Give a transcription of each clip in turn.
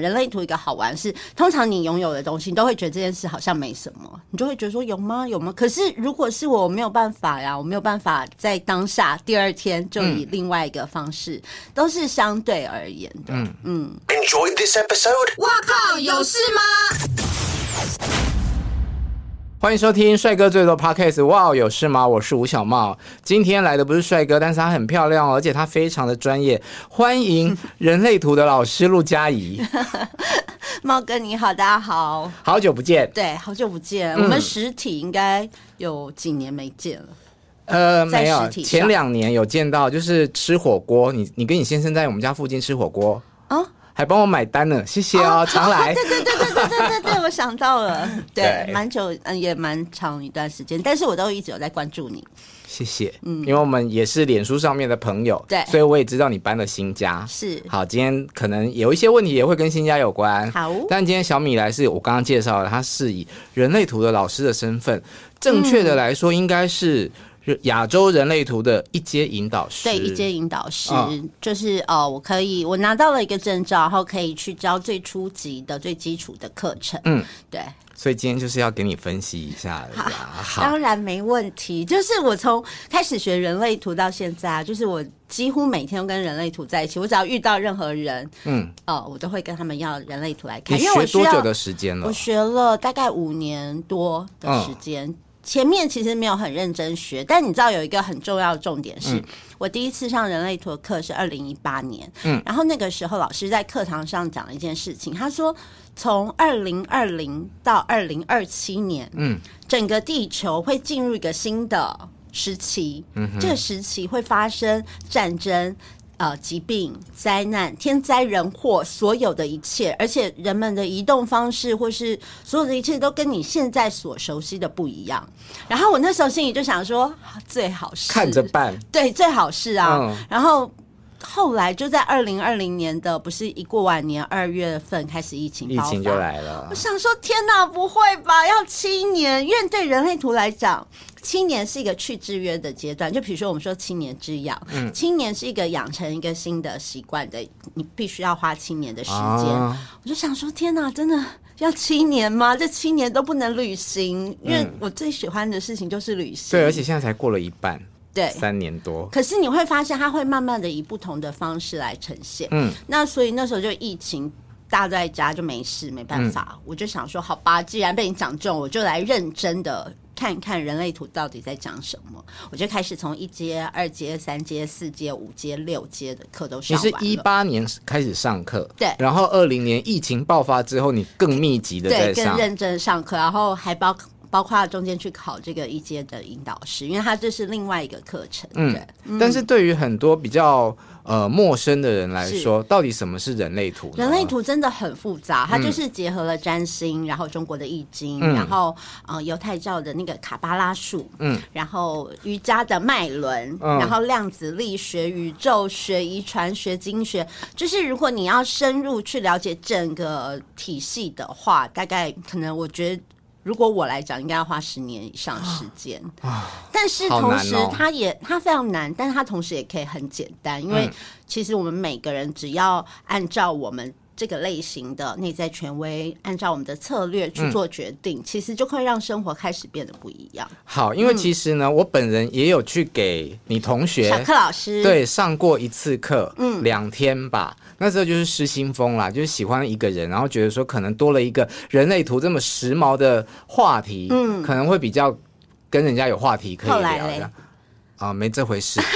人类图一个好玩是，通常你拥有的东西，你都会觉得这件事好像没什么，你就会觉得说有吗？有吗？可是如果是我，我没有办法呀，我没有办法在当下第二天就以另外一个方式，嗯、都是相对而言的。嗯嗯。Enjoy this episode。我靠，有事吗？欢迎收听帅哥最多 Podcast。哇，有事吗？我是吴小茂。今天来的不是帅哥，但是他很漂亮，而且他非常的专业。欢迎人类图的老师陆佳怡。茂哥你好，大家好，好久不见。对，好久不见。嗯、我们实体应该有几年没见了？呃，没有，前两年有见到，就是吃火锅。你你跟你先生在我们家附近吃火锅啊？还帮我买单呢，谢谢哦，常来。对对对对对对对对，我想到了，对，蛮久，嗯，也蛮长一段时间，但是我都一直有在关注你。谢谢，嗯，因为我们也是脸书上面的朋友，对，所以我也知道你搬了新家。是，好，今天可能有一些问题也会跟新家有关。好，但今天小米来是我刚刚介绍的，他是以人类图的老师的身份，正确的来说应该是。亚洲人类图的一阶引导师，对，一阶引导师、哦、就是呃，我可以我拿到了一个证照，然后可以去教最初级的、最基础的课程。嗯，对。所以今天就是要给你分析一下。好，好当然没问题。就是我从开始学人类图到现在啊，就是我几乎每天都跟人类图在一起。我只要遇到任何人，嗯，哦，我都会跟他们要人类图来看。你学多久的时间了？我学了大概五年多的时间。嗯前面其实没有很认真学，但你知道有一个很重要的重点是，嗯、我第一次上人类图的课是二零一八年，嗯，然后那个时候老师在课堂上讲了一件事情，他说从二零二零到二零二七年，嗯，整个地球会进入一个新的时期，嗯哼，这个时期会发生战争。呃，疾病、灾难、天灾人祸，所有的一切，而且人们的移动方式或是所有的一切，都跟你现在所熟悉的不一样。然后我那时候心里就想说，最好是看着办，对，最好是啊。嗯、然后后来就在二零二零年的不是一过完年二月份开始疫情，疫情就来了。我想说，天哪，不会吧？要七年？因为对人类图来讲。七年是一个去制约的阶段，就比如说我们说青年之痒，嗯，青年是一个养成一个新的习惯的，你必须要花青年的时间。啊、我就想说，天哪，真的要七年吗？这七年都不能旅行，因为我最喜欢的事情就是旅行。对，而且现在才过了一半，对，三年多。可是你会发现，它会慢慢的以不同的方式来呈现。嗯，那所以那时候就疫情，大家在家就没事，没办法，嗯、我就想说，好吧，既然被你讲中，我就来认真的。看看人类图到底在讲什么，我就开始从一阶、二阶、三阶、四阶、五阶、六阶的课都上完了。你是一八年开始上课，对，然后二零年疫情爆发之后，你更密集的在上，更认真上课，然后还包包括中间去考这个一阶的引导师，因为他这是另外一个课程。嗯，对。但是对于很多比较。呃，陌生的人来说，到底什么是人类图？人类图真的很复杂，它就是结合了占星，嗯、然后中国的易经，嗯、然后呃犹太教的那个卡巴拉术，嗯，然后瑜伽的脉轮，嗯、然后量子力学、宇宙学、遗传学、经学，就是如果你要深入去了解整个体系的话，大概可能我觉得。如果我来讲，应该要花十年以上时间。但是同时，它也它非常难，但是它同时也可以很简单，因为其实我们每个人只要按照我们。这个类型的内在权威，按照我们的策略去做决定，嗯、其实就会让生活开始变得不一样。好，因为其实呢，嗯、我本人也有去给你同学小课老师。对上过一次课，嗯，两天吧。那时候就是失心疯啦，就是喜欢一个人，然后觉得说可能多了一个人类图这么时髦的话题，嗯，可能会比较跟人家有话题可以聊的。啊，没这回事。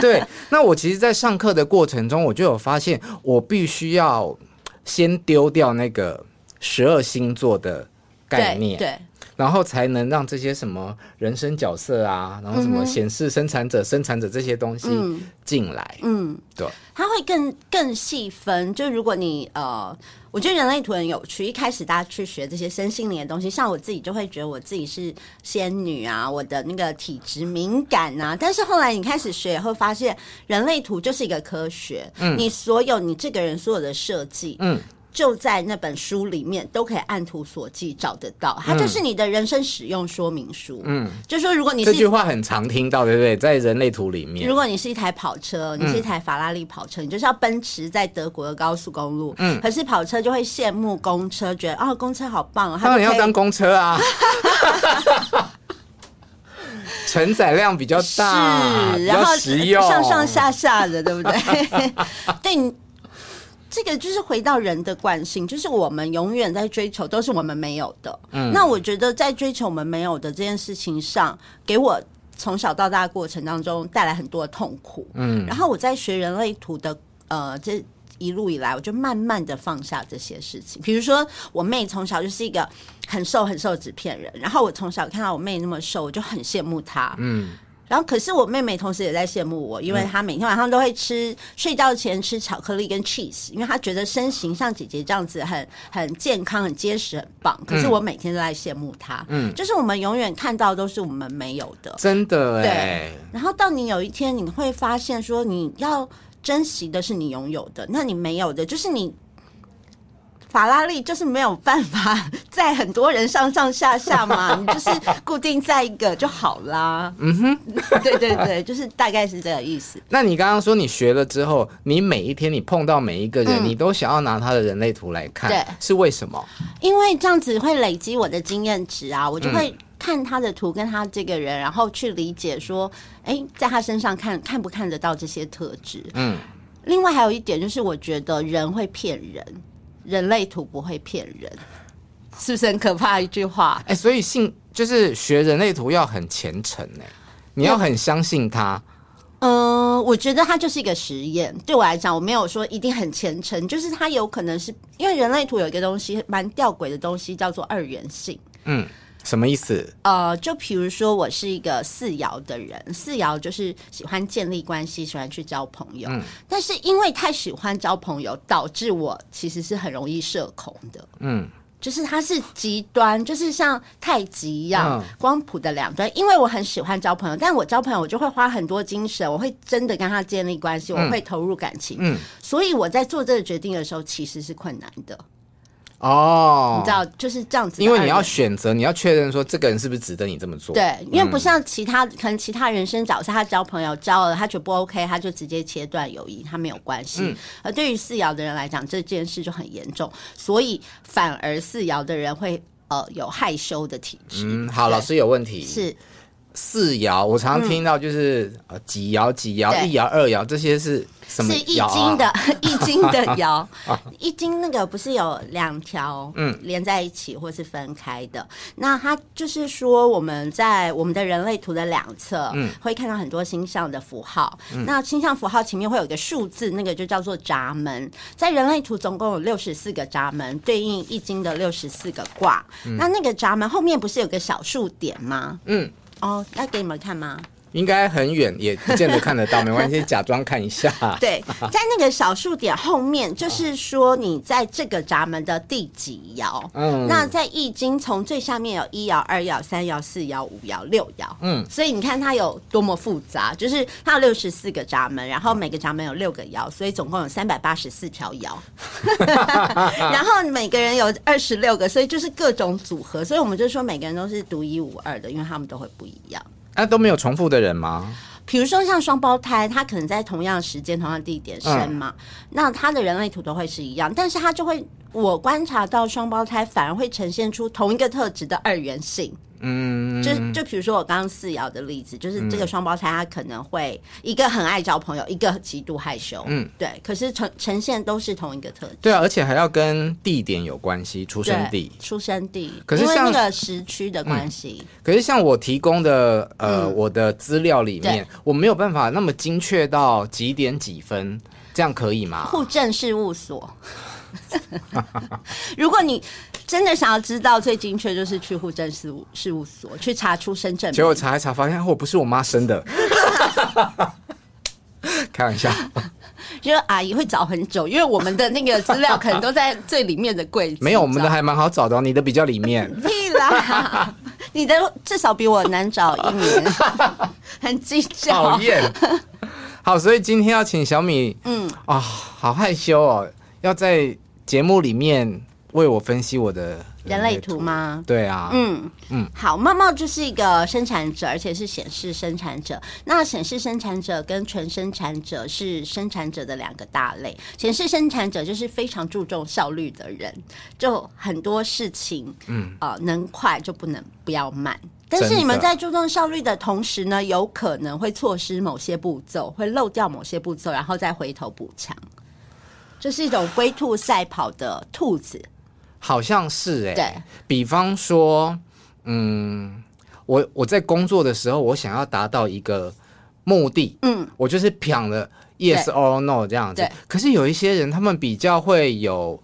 对，那我其实，在上课的过程中，我就有发现，我必须要先丢掉那个十二星座的概念，对，对，然后才能让这些什么人生角色啊，然后什么显示生产者、生产者这些东西进来，嗯，对，它会更更细分。就如果你呃。我觉得人类图很有趣。一开始大家去学这些身心灵的东西，像我自己就会觉得我自己是仙女啊，我的那个体质敏感啊。但是后来你开始学以后，发现人类图就是一个科学。嗯，你所有你这个人所有的设计，嗯。就在那本书里面，都可以按图索骥找得到。它就是你的人生使用说明书。嗯，就说如果你是这句话很常听到，对不对？在人类图里面，如果你是一台跑车，你是一台法拉利跑车，嗯、你就是要奔驰在德国的高速公路。嗯，可是跑车就会羡慕公车，觉得啊、哦，公车好棒啊！当然要当公车啊，承载量比较大，是，然后上上下下的，对不对？对。这个就是回到人的惯性，就是我们永远在追求都是我们没有的。嗯，那我觉得在追求我们没有的这件事情上，给我从小到大的过程当中带来很多的痛苦。嗯，然后我在学人类图的呃这一路以来，我就慢慢的放下这些事情。比如说，我妹从小就是一个很瘦很瘦的纸片人，然后我从小看到我妹那么瘦，我就很羡慕她。嗯。然后，可是我妹妹同时也在羡慕我，因为她每天晚上都会吃，睡觉前吃巧克力跟 cheese，因为她觉得身形像姐姐这样子很很健康、很结实、很棒。可是我每天都在羡慕她，嗯，就是我们永远看到都是我们没有的，真的，对。然后到你有一天你会发现，说你要珍惜的是你拥有的，那你没有的，就是你。法拉利就是没有办法 载很多人上上下下嘛，你就是固定在一个就好啦。嗯哼，对对对，就是大概是这个意思。那你刚刚说你学了之后，你每一天你碰到每一个人，嗯、你都想要拿他的人类图来看，对，是为什么？因为这样子会累积我的经验值啊，我就会看他的图跟他这个人，然后去理解说，在他身上看看不看得到这些特质。嗯，另外还有一点就是，我觉得人会骗人。人类图不会骗人，是不是很可怕一句话？哎、欸，所以信就是学人类图要很虔诚呢，你要很相信他。嗯、呃，我觉得它就是一个实验。对我来讲，我没有说一定很虔诚，就是它有可能是因为人类图有一个东西蛮吊诡的东西，叫做二元性。嗯。什么意思？呃，就比如说，我是一个四爻的人，四爻就是喜欢建立关系，喜欢去交朋友。嗯，但是因为太喜欢交朋友，导致我其实是很容易社恐的。嗯，就是它是极端，就是像太极一样，嗯、光谱的两端。因为我很喜欢交朋友，但我交朋友我就会花很多精神，我会真的跟他建立关系，我会投入感情。嗯，所以我在做这个决定的时候，其实是困难的。哦，你知道就是这样子，因为你要选择，你要确认说这个人是不是值得你这么做。对，因为不像其他、嗯、可能其他人生角色，他交朋友交了，他觉得不 OK，他就直接切断友谊，他没有关系。嗯、而对于四爻的人来讲，这件事就很严重，所以反而四爻的人会呃有害羞的体质。嗯，好，老师有问题是。四爻，我常常听到就是呃几爻几爻，一爻二爻，这些是？是 易经的易经的爻，易经那个不是有两条嗯连在一起或是分开的？那它就是说我们在我们的人类图的两侧嗯会看到很多星象的符号，那星象符号前面会有一个数字，那个就叫做闸门。在人类图总共有六十四个闸门，对应易经的六十四个卦。那那个闸门后面不是有个小数点吗？嗯。哦，要给你们看吗？应该很远，也不见得看得到，没关系，假装看一下。对，在那个小数点后面，就是说你在这个闸门的第几爻？嗯，那在易经从最下面有一爻、二爻、三爻、四爻、五爻、六爻。嗯，所以你看它有多么复杂，就是它有六十四个闸门，然后每个闸门有六个爻，所以总共有三百八十四条爻。然后每个人有二十六个，所以就是各种组合，所以我们就说每个人都是独一无二的，因为他们都会不一样。那、啊、都没有重复的人吗？比如说像双胞胎，他可能在同样时间、同样地点生嘛，嗯、那他的人类图都会是一样，但是他就会，我观察到双胞胎反而会呈现出同一个特质的二元性。嗯，就就比如说我刚刚四爻的例子，就是这个双胞胎他可能会一个很爱交朋友，一个极度害羞，嗯，对。可是呈呈现都是同一个特质，对啊，而且还要跟地点有关系，出生地，出生地，可是像那个时区的关系。可是像我提供的呃我的资料里面，我没有办法那么精确到几点几分，这样可以吗？户政事务所。如果你真的想要知道最精确，就是去户政事务事务所去查出生证。结果查一查，发现我不是我妈生的。开玩笑，因为阿姨会找很久，因为我们的那个资料可能都在最里面的柜子。没有，我们的还蛮好找的哦，你的比较里面。屁啦，你的至少比我难找一年，很计较。讨厌。好，所以今天要请小米，嗯啊、哦，好害羞哦。要在节目里面为我分析我的人类图吗？对啊，嗯嗯，好，茂茂就是一个生产者，而且是显示生产者。那显示生产者跟纯生产者是生产者的两个大类。显示生产者就是非常注重效率的人，就很多事情，嗯啊、呃，能快就不能不要慢。但是你们在注重效率的同时呢，有可能会错失某些步骤，会漏掉某些步骤，然后再回头补强。这是一种龟兔赛跑的兔子，好像是哎、欸。对，比方说，嗯，我我在工作的时候，我想要达到一个目的，嗯，我就是讲了 yes or no 这样子。对。可是有一些人，他们比较会有，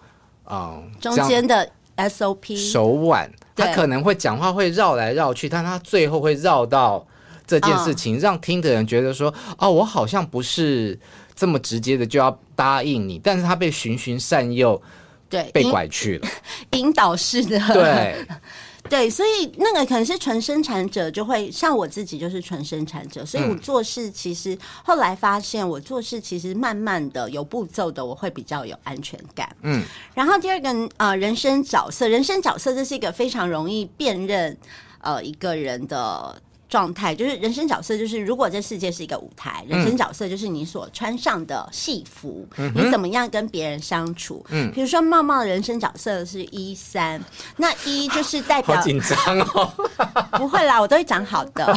嗯，中间的 SOP 手腕，他可能会讲话会绕来绕去，但他最后会绕到这件事情，让听的人觉得说，哦，我好像不是。这么直接的就要答应你，但是他被循循善诱，对，被拐去了，引导式的，对，对，所以那个可能是纯生产者，就会像我自己就是纯生产者，所以我做事其实后来发现，我做事其实慢慢的有步骤的，我会比较有安全感，嗯，然后第二个呃，人生角色，人生角色这是一个非常容易辨认呃一个人的。状态就是人生角色，就是如果这世界是一个舞台，人生角色就是你所穿上的戏服，嗯、你怎么样跟别人相处？嗯，比如说茂茂的人生角色是一三，那一就是代表紧张哦，不会啦，我都会讲好的。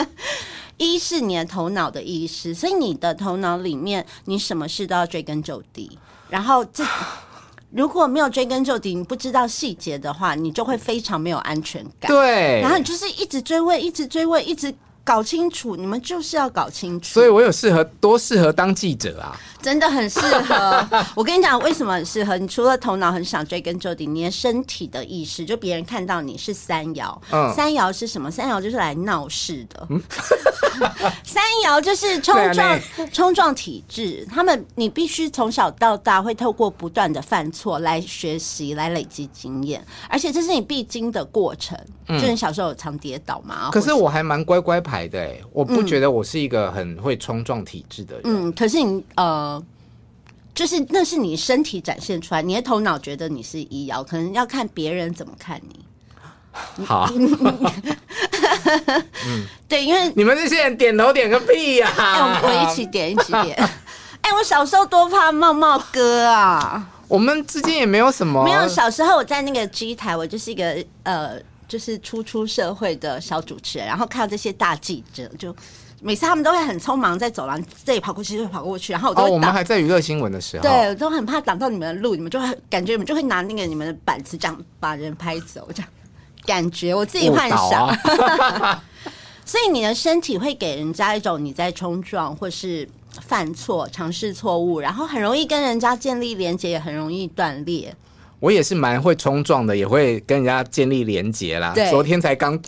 一是你的头脑的意识，所以你的头脑里面，你什么事都要追根究底，然后这。如果没有追根究底，你不知道细节的话，你就会非常没有安全感。对，然后你就是一直追问，一直追问，一直搞清楚。你们就是要搞清楚。所以我有适合多适合当记者啊。真的很适合，我跟你讲为什么很适合？你除了头脑很想追根究底，你的身体的意识，就别人看到你是三爻，嗯、三爻是什么？三爻就是来闹事的，嗯、三爻就是冲撞 冲撞体质。他们你必须从小到大会透过不断的犯错来学习，来累积经验，而且这是你必经的过程。嗯、就你小时候有常跌倒嘛？可是我还蛮乖乖牌的哎，我不觉得我是一个很会冲撞体质的人。嗯，可是你呃。就是那是你身体展现出来，你的头脑觉得你是医药，可能要看别人怎么看你。好，嗯，对，因为你们这些人点头点个屁呀、啊！哎、欸，我们一起点，一起点。哎、欸，我小时候多怕茂茂哥啊！我们之间也没有什么，没有。小时候我在那个 G 台，我就是一个呃，就是初出社会的小主持人，然后看到这些大记者就。每次他们都会很匆忙在走廊这里跑过去，这里跑过去，然后我都、哦、我们还在娱乐新闻的时候，对，都很怕挡到你们的路，你们就会感觉你们就会拿那个你们的板子这样把人拍走，这样感觉我自己幻想。啊、所以你的身体会给人家一种你在冲撞或是犯错、尝试错误，然后很容易跟人家建立连接，也很容易断裂。我也是蛮会冲撞的，也会跟人家建立连结啦。对，昨天才刚。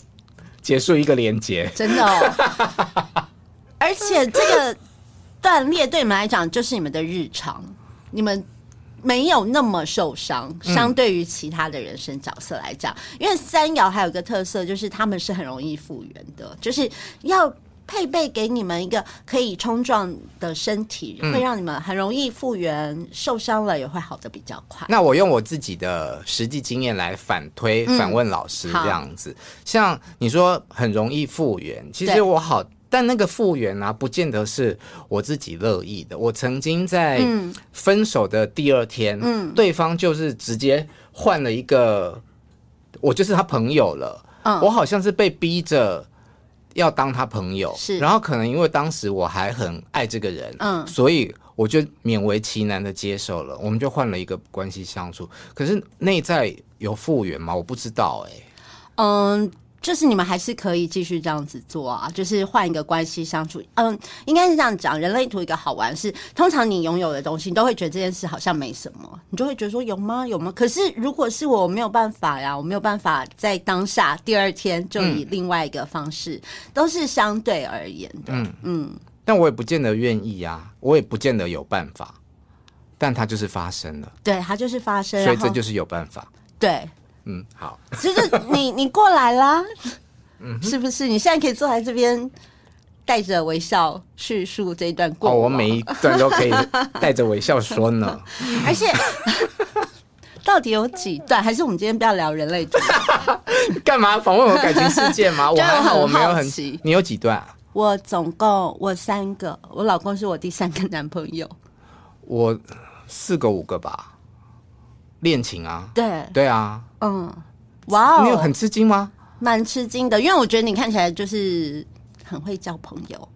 结束一个连结，真的哦，而且这个断裂对你们来讲就是你们的日常，你们没有那么受伤，相对于其他的人生角色来讲，嗯、因为三爻还有一个特色就是他们是很容易复原的，就是要。配备给你们一个可以冲撞的身体，会让你们很容易复原，受伤了也会好的比较快。那我用我自己的实际经验来反推、反问老师这样子。像你说很容易复原，其实我好，但那个复原啊，不见得是我自己乐意的。我曾经在分手的第二天，嗯，对方就是直接换了一个，我就是他朋友了。嗯，我好像是被逼着要当他朋友，是，然后可能因为当时我还很爱这个人，嗯，所以我就勉为其难的接受了，我们就换了一个关系相处。可是内在有复原吗？我不知道、欸，哎，嗯。就是你们还是可以继续这样子做啊，就是换一个关系相处。嗯，应该是这样讲。人类图一个好玩是，通常你拥有的东西，你都会觉得这件事好像没什么，你就会觉得说有吗？有吗？可是如果是我，我没有办法呀，我没有办法在当下第二天就以另外一个方式，嗯、都是相对而言的。嗯嗯，但我也不见得愿意呀，我也不见得有办法，但它就是发生了。对，它就是发生，所以这就是有办法。对。嗯，好，就是你 你过来啦，嗯，是不是？你现在可以坐在这边，带着微笑叙述这一段过。哦，我每一段都可以带着微笑说呢。而且，到底有几段？还是我们今天不要聊人类图？干嘛访问我感情世界吗？我还好，我没有很。你有几段？我总共我三个，我老公是我第三个男朋友。我四个五个吧。恋情啊，对对啊，嗯，哇哦，你有很吃惊吗？蛮吃惊的，因为我觉得你看起来就是很会交朋友。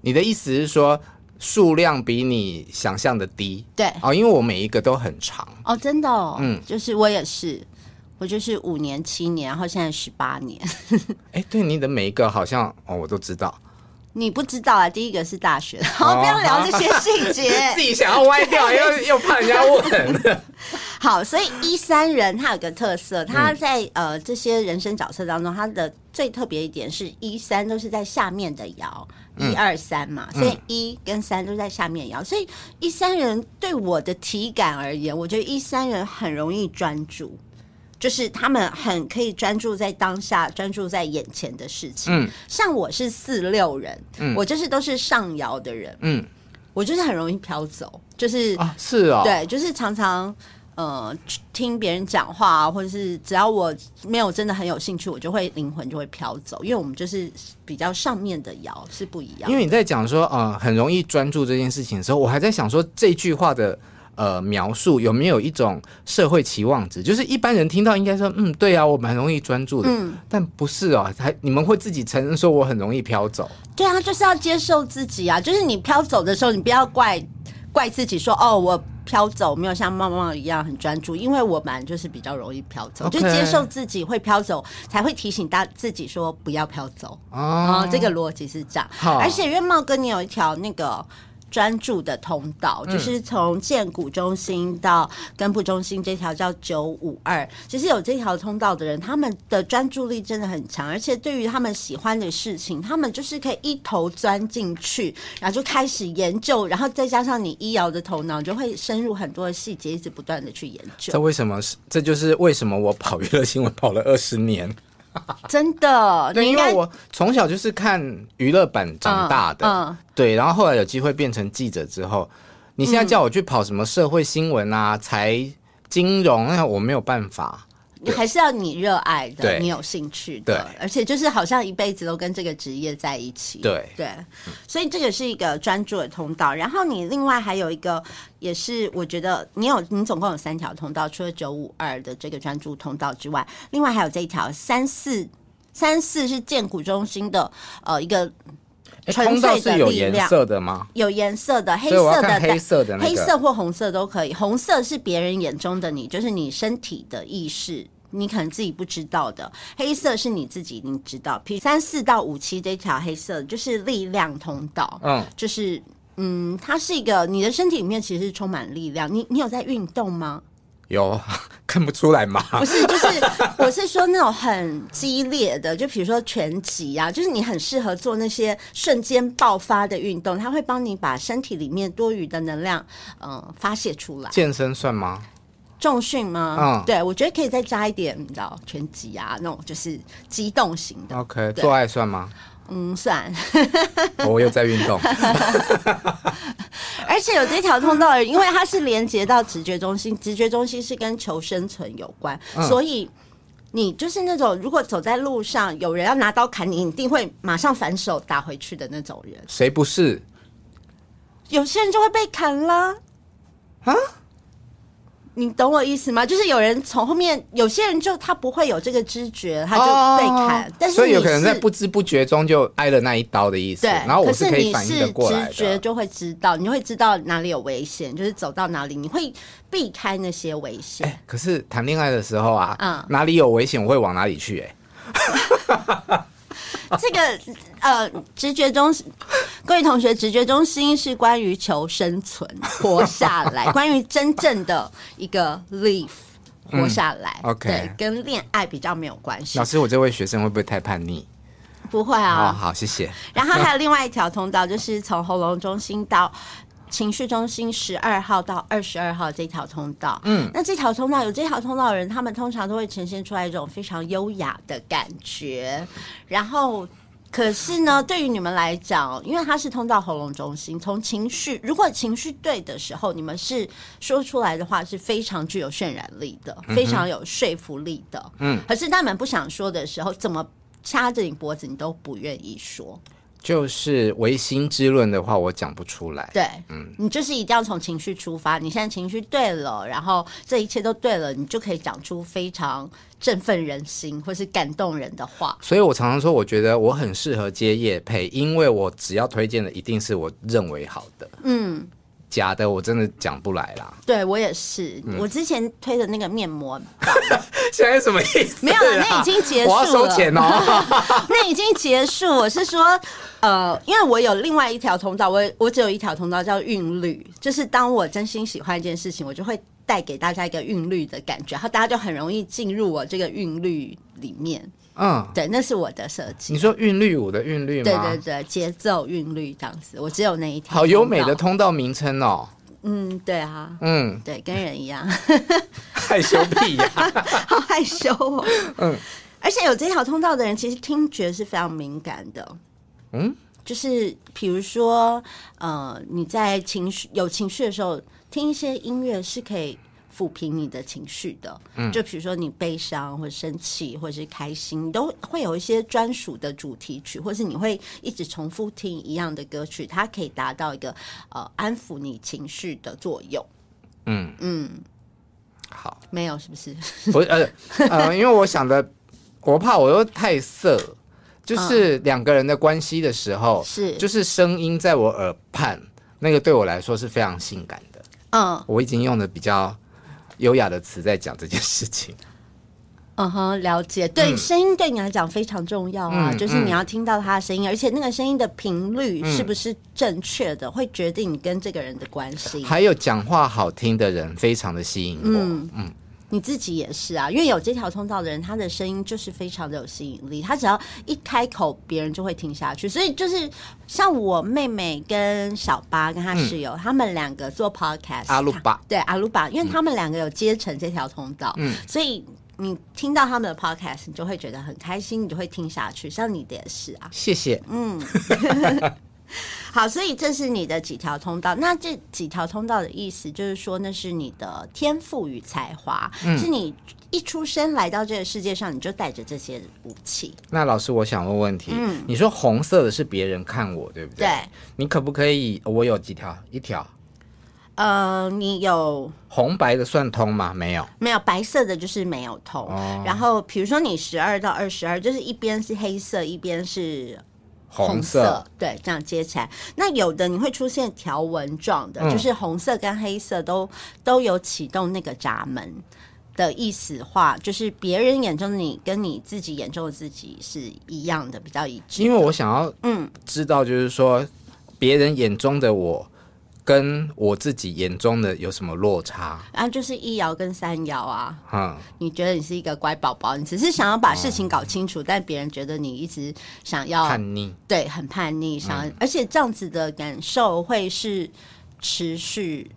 你的意思是说数量比你想象的低？对哦，因为我每一个都很长哦，真的，哦，嗯，就是我也是，我就是五年、七年，然后现在十八年。哎、欸，对，你的每一个好像哦，我都知道。你不知道啊，第一个是大学，好，不要聊这些细节，自己想要歪掉，又又怕人家问。好，所以一三人他有个特色，他在、嗯、呃这些人生角色当中，他的最特别一点是一三都是在下面的摇，一二三嘛，所以一跟三都在下面摇，所以一三人对我的体感而言，我觉得一三人很容易专注。就是他们很可以专注在当下，专注在眼前的事情。嗯，像我是四六人，嗯，我就是都是上摇的人，嗯，我就是很容易飘走，就是啊，是啊，对，就是常常呃听别人讲话，或者是只要我没有真的很有兴趣，我就会灵魂就会飘走，因为我们就是比较上面的摇是不一样。因为你在讲说呃很容易专注这件事情的时候，我还在想说这句话的。呃，描述有没有一种社会期望值？就是一般人听到应该说，嗯，对啊，我蛮容易专注的。嗯，但不是哦，还你们会自己承认说我很容易飘走。对啊，就是要接受自己啊。就是你飘走的时候，你不要怪怪自己说，哦，我飘走没有像猫猫一样很专注，因为我蛮就是比较容易飘走。就接受自己会飘走，才会提醒大自己说不要飘走。哦，哦，这个逻辑是这样。好，而且因为茂哥你有一条那个。专注的通道，就是从建谷中心到根部中心这条叫九五二。其实有这条通道的人，他们的专注力真的很强，而且对于他们喜欢的事情，他们就是可以一头钻进去，然后就开始研究，然后再加上你医疗的头脑，就会深入很多的细节，一直不断的去研究。这为什么是？这就是为什么我跑娱乐新闻跑了二十年。真的，对，因为我从小就是看娱乐版长大的，嗯嗯，对，然后后来有机会变成记者之后，你现在叫我去跑什么社会新闻啊、财金融，那我没有办法。你还是要你热爱的，你有兴趣的，而且就是好像一辈子都跟这个职业在一起。对对，所以这个是一个专注的通道。然后你另外还有一个，也是我觉得你有，你总共有三条通道，除了九五二的这个专注通道之外，另外还有这一条三四三四是荐骨中心的呃一个纯粹的力量。有颜色的吗？有颜色的，黑色的，黑色的，黑色或红色都可以。红色是别人眼中的你，就是你身体的意识。你可能自己不知道的，黑色是你自己，你知道。P 三四到五七这条黑色就是力量通道，嗯，就是嗯，它是一个你的身体里面其实是充满力量。你你有在运动吗？有，看不出来吗？不是，就是我是说那种很激烈的，就比如说拳击啊，就是你很适合做那些瞬间爆发的运动，它会帮你把身体里面多余的能量嗯、呃、发泄出来。健身算吗？重训吗？嗯，对，我觉得可以再加一点，你知道，拳击啊，那种就是机动型的。OK，做爱算吗？嗯，算。我又在运动，而且有这条通道，因为它是连接到直觉中心，直觉中心是跟求生存有关，嗯，所以你就是那种如果走在路上有人要拿刀砍你，你一定会马上反手打回去的那种人。谁不是？有些人就会被砍啦。啊？你懂我意思吗？就是有人从后面，有些人就他不会有这个知觉，他就被砍。哦、但是，所以有可能在不知不觉中就挨了那一刀的意思。对，然后我是可以反应的过来的。直觉就会知道，你会知道哪里有危险，就是走到哪里，你会避开那些危险。欸、可是谈恋爱的时候啊，嗯，哪里有危险，我会往哪里去、欸？哎。这个呃，直觉中，各位同学，直觉中心是关于求生存、活下来，关于真正的一个 live 活下来。嗯、OK，对，跟恋爱比较没有关系。老师，我这位学生会不会太叛逆？不会啊。哦，好，谢谢。然后还有另外一条通道，就是从喉咙中心到。情绪中心十二号到二十二号这条通道，嗯，那这条通道有这条通道的人，他们通常都会呈现出来一种非常优雅的感觉。然后，可是呢，对于你们来讲，因为它是通到喉咙中心，从情绪，如果情绪对的时候，你们是说出来的话是非常具有渲染力的，非常有说服力的，嗯。可是当你们不想说的时候，怎么掐着你脖子，你都不愿意说。就是唯心之论的话，我讲不出来。对，嗯，你就是一定要从情绪出发。你现在情绪对了，然后这一切都对了，你就可以讲出非常振奋人心或是感动人的话。所以我常常说，我觉得我很适合接业配，因为我只要推荐的一定是我认为好的。嗯。假的，我真的讲不来啦。对我也是，嗯、我之前推的那个面膜，现在什么意思？没有了，那已经结束了。我要收钱哦，那已经结束。我是说，呃，因为我有另外一条通道，我我只有一条通道叫韵律，就是当我真心喜欢一件事情，我就会带给大家一个韵律的感觉，然后大家就很容易进入我这个韵律里面。嗯，对，那是我的设计。你说韵律舞的韵律吗？对对对，节奏韵律这样子，我只有那一条。好优美的通道名称哦。嗯，对啊，嗯，对，跟人一样，害羞屁呀，好害羞哦。嗯，而且有这条通道的人，其实听觉是非常敏感的。嗯，就是比如说，呃，你在情绪有情绪的时候，听一些音乐是可以。抚平你的情绪的，嗯，就比如说你悲伤或者生气或者是开心，你都会有一些专属的主题曲，或是你会一直重复听一样的歌曲，它可以达到一个呃安抚你情绪的作用。嗯嗯，好，没有是不是？不呃 呃，因为我想的，我怕我又太色，就是两个人的关系的时候，是就是声音在我耳畔，那个对我来说是非常性感的。嗯，我已经用的比较。优雅的词在讲这件事情，嗯哼，了解。对，声音对你来讲非常重要啊，嗯、就是你要听到他的声音，嗯、而且那个声音的频率是不是正确的，嗯、会决定你跟这个人的关系。还有讲话好听的人，非常的吸引我。嗯嗯。你自己也是啊，因为有这条通道的人，他的声音就是非常的有吸引力。他只要一开口，别人就会听下去。所以就是像我妹妹跟小八跟他室友，嗯、他们两个做 podcast，阿鲁巴对阿鲁巴，因为他们两个有接成这条通道，嗯，所以你听到他们的 podcast，你就会觉得很开心，你就会听下去。像你的也是啊，谢谢，嗯。好，所以这是你的几条通道。那这几条通道的意思，就是说那是你的天赋与才华，嗯、是你一出生来到这个世界上，你就带着这些武器。那老师，我想问问题，嗯，你说红色的是别人看我，对不对？对。你可不可以？我有几条？一条。呃，你有红白的算通吗？没有，没有白色的就是没有通。哦、然后比如说你十二到二十二，就是一边是黑色，一边是。红色，对，这样接起来。那有的你会出现条纹状的，嗯、就是红色跟黑色都都有启动那个闸门的意思话，就是别人眼中的你跟你自己眼中的自己是一样的，比较一致。因为我想要嗯知道，就是说别、嗯、人眼中的我。跟我自己眼中的有什么落差？啊，就是一爻跟三爻啊。嗯，你觉得你是一个乖宝宝，你只是想要把事情搞清楚，嗯、但别人觉得你一直想要叛逆，对，很叛逆，想而且这样子的感受会是持续，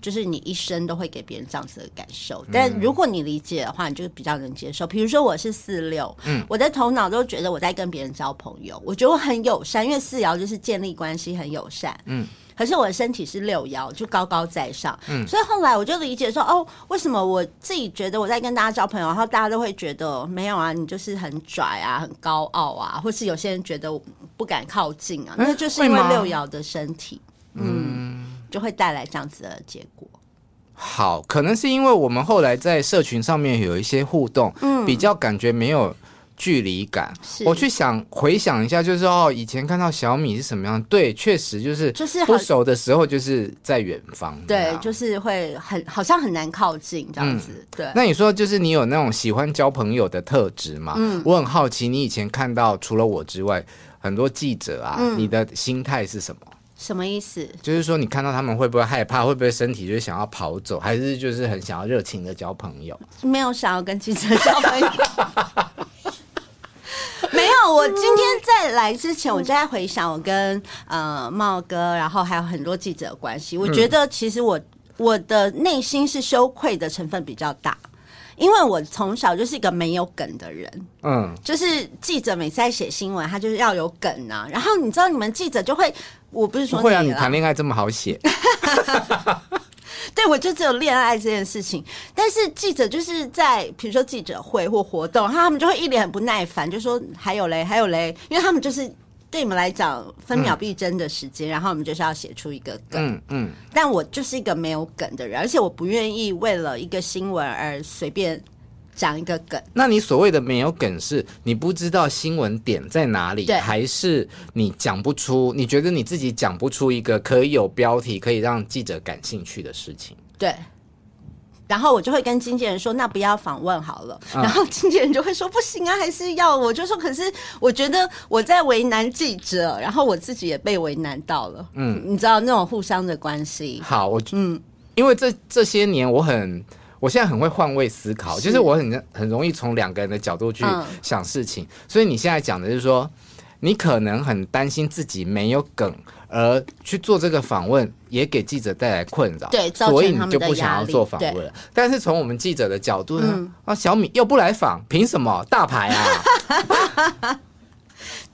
就是你一生都会给别人这样子的感受。但如果你理解的话，你就比较能接受。比如说我是四六，嗯，我的头脑都觉得我在跟别人交朋友，我觉得我很友善，因为四爻就是建立关系，很友善，嗯。可是我的身体是六爻，就高高在上，嗯，所以后来我就理解说，哦，为什么我自己觉得我在跟大家交朋友，然后大家都会觉得没有啊，你就是很拽啊，很高傲啊，或是有些人觉得不敢靠近啊，那就是因为六爻的身体，嗯，就会带来这样子的结果。好，可能是因为我们后来在社群上面有一些互动，嗯，比较感觉没有距离感。我去想回想一下，就是哦，以前看到小米是什么样？对，确实就是就是不熟的时候，就是在远方，对，就是会很好像很难靠近这样子。嗯、对，那你说就是你有那种喜欢交朋友的特质吗？嗯，我很好奇，你以前看到除了我之外，很多记者啊，嗯、你的心态是什么？什么意思？就是说，你看到他们会不会害怕？会不会身体就是想要跑走？还是就是很想要热情的交朋友？没有想要跟记者交朋友。没有。我今天在来之前，我就在回想我跟呃茂哥，然后还有很多记者的关系。我觉得其实我我的内心是羞愧的成分比较大。因为我从小就是一个没有梗的人，嗯，就是记者每次在写新闻，他就是要有梗啊。然后你知道，你们记者就会，我不是说会让你谈恋爱这么好写，对，我就只有恋爱这件事情。但是记者就是在比如说记者会或活动，他们就会一脸很不耐烦，就说还有嘞，还有嘞，因为他们就是。对你们来讲，分秒必争的时间，嗯、然后我们就是要写出一个梗。嗯嗯。但我就是一个没有梗的人，而且我不愿意为了一个新闻而随便讲一个梗。那你所谓的没有梗，是你不知道新闻点在哪里，对还是你讲不出？你觉得你自己讲不出一个可以有标题、可以让记者感兴趣的事情？对。然后我就会跟经纪人说：“那不要访问好了。”然后经纪人就会说：“不行啊，还是要。”我就说：“可是我觉得我在为难记者，然后我自己也被为难到了。”嗯，你知道那种互相的关系。好，我嗯，因为这这些年我很，我现在很会换位思考，就是我很很容易从两个人的角度去想事情。嗯、所以你现在讲的就是说，你可能很担心自己没有梗。而去做这个访问，也给记者带来困扰，对，所以你就不想要做访问了。但是从我们记者的角度呢？嗯、啊，小米又不来访，凭什么？大牌啊！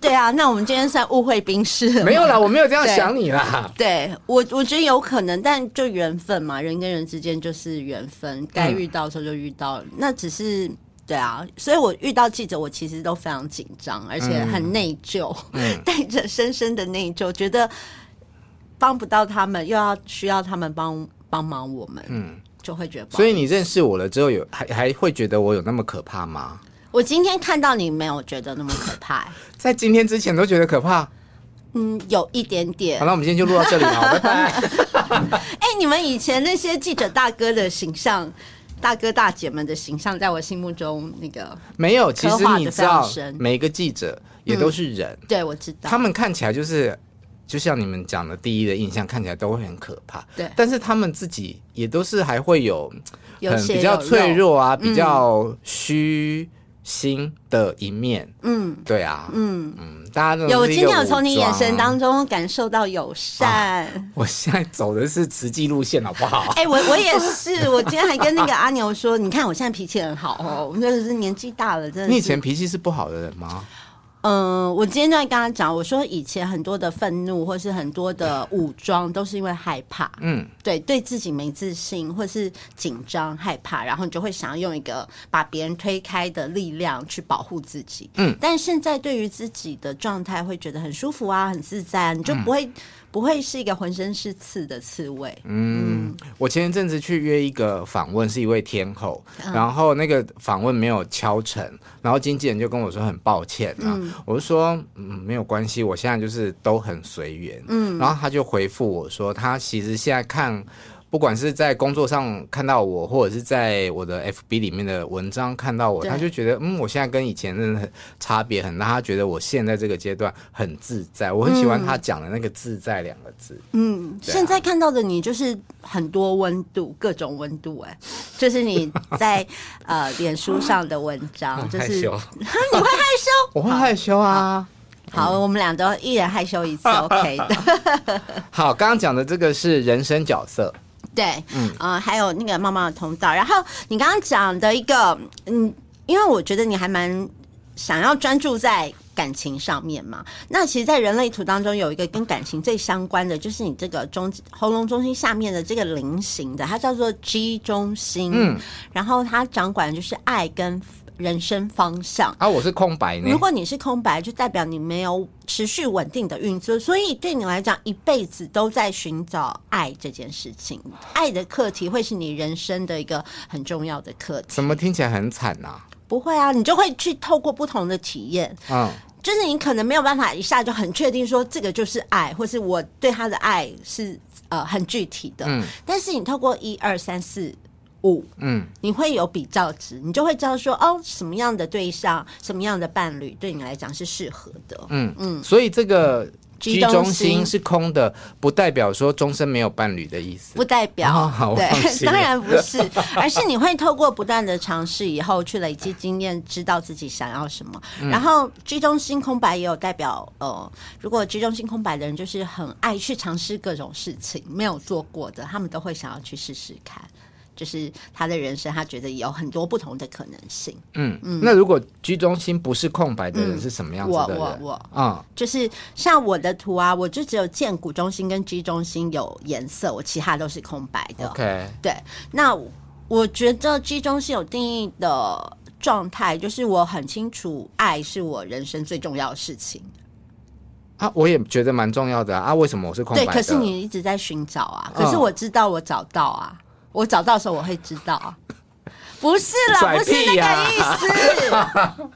对啊，那我们今天算误会宾士了。没有啦，我没有这样想你啦。对，对我，我觉得有可能，但就缘分嘛，人跟人之间就是缘分，该遇到的时候就遇到，嗯、那只是。对啊，所以我遇到记者，我其实都非常紧张，而且很内疚，带着深深的内疚，觉得帮不到他们，又要需要他们帮帮忙我们，嗯，就会觉得。所以你认识我了之后有，有还还会觉得我有那么可怕吗？我今天看到你没有觉得那么可怕，在今天之前都觉得可怕，嗯，有一点点。好，那我们今天就录到这里了，拜拜。哎，你们以前那些记者大哥的形象。大哥大姐们的形象，在我心目中那个没有。其实你知道，每一个记者也都是人。嗯、对，我知道。他们看起来就是，就像你们讲的第一的印象，看起来都会很可怕。对。但是他们自己也都是还会有很比较脆弱啊，比较虚心的一面。嗯，对啊。嗯嗯。大家有今天有从你眼神当中感受到友善。啊、我现在走的是慈济路线，好不好？哎、欸，我我也是。我今天还跟那个阿牛说，你看我现在脾气很好哦，我真的是年纪大了，真的。你以前脾气是不好的人吗？嗯、呃，我今天就在跟他讲，我说以前很多的愤怒或是很多的武装，都是因为害怕。嗯，对，对自己没自信或是紧张害怕，然后你就会想要用一个把别人推开的力量去保护自己。嗯，但现在对于自己的状态会觉得很舒服啊，很自在啊，你就不会。嗯不会是一个浑身是刺的刺猬。嗯，我前一阵子去约一个访问，是一位天后，嗯、然后那个访问没有敲成，然后经纪人就跟我说很抱歉啊，嗯、我就说嗯没有关系，我现在就是都很随缘。嗯，然后他就回复我说，他其实现在看。不管是在工作上看到我，或者是在我的 FB 里面的文章看到我，他就觉得，嗯，我现在跟以前真的很差别很大。他觉得我现在这个阶段很自在，我很喜欢他讲的那个“自在”两个字。嗯，啊、现在看到的你就是很多温度，各种温度、欸，哎，就是你在 呃脸书上的文章，就是 你会害羞，我会害羞啊。好，我们俩都一人害羞一次，OK 的。好，刚刚讲的这个是人生角色。对，嗯，呃，还有那个猫猫的通道。然后你刚刚讲的一个，嗯，因为我觉得你还蛮想要专注在感情上面嘛。那其实，在人类图当中，有一个跟感情最相关的，就是你这个中喉咙中心下面的这个菱形的，它叫做 G 中心。嗯，然后它掌管就是爱跟人生方向啊。我是空白呢。如果你是空白，就代表你没有持续稳定的运作，所以对你来讲，一辈子都在寻找爱这件事情。爱的课题会是你人生的一个很重要的课题。怎么听起来很惨呢、啊？不会啊，你就会去透过不同的体验，嗯，就是你可能没有办法一下就很确定说这个就是爱，或是我对他的爱是。呃，很具体的，嗯，但是你透过一二三四五，嗯，你会有比较值，你就会知道说，哦，什么样的对象，什么样的伴侣对你来讲是适合的，嗯嗯，所以这个。居中心是空的，不代表说终身没有伴侣的意思。不代表，哦、对，当然不是，而是你会透过不断的尝试以后去累积经验，知道自己想要什么。嗯、然后居中心空白也有代表，呃，如果居中心空白的人就是很爱去尝试各种事情，没有做过的，他们都会想要去试试看。就是他的人生，他觉得有很多不同的可能性。嗯嗯，那如果居中心不是空白的人是什么样子的人？我我我，嗯，就是像我的图啊，我就只有建股中心跟居中心有颜色，我其他都是空白的。OK，对。那我觉得居中心有定义的状态，就是我很清楚，爱是我人生最重要的事情。啊，我也觉得蛮重要的啊。啊，为什么我是空白的？对，可是你一直在寻找啊。可是我知道，我找到啊。嗯我找到的时候我会知道啊，不是啦，不是那个意思。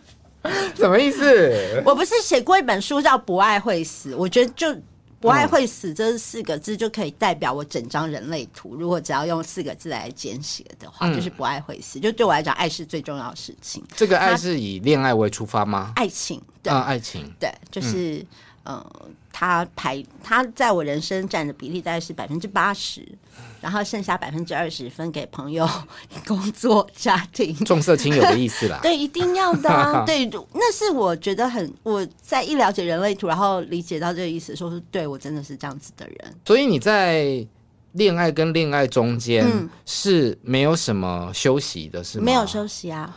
什么意思？我不是写过一本书叫《不爱会死》，我觉得就“不爱会死”这四个字就可以代表我整张人类图。如果只要用四个字来简写的话，就是“不爱会死”。就对我来讲，爱是最重要的事情。这个爱是以恋爱为出发吗？爱情，对，嗯，爱情，对，就是嗯，他排他在我人生占的比例大概是百分之八十。然后剩下百分之二十分给朋友、工作、家庭，重色轻友的意思啦。对，一定要的啊。对，那是我觉得很我在一了解人类图，然后理解到这个意思，说是对我真的是这样子的人。所以你在恋爱跟恋爱中间是没有什么休息的，是吗？没有休息啊，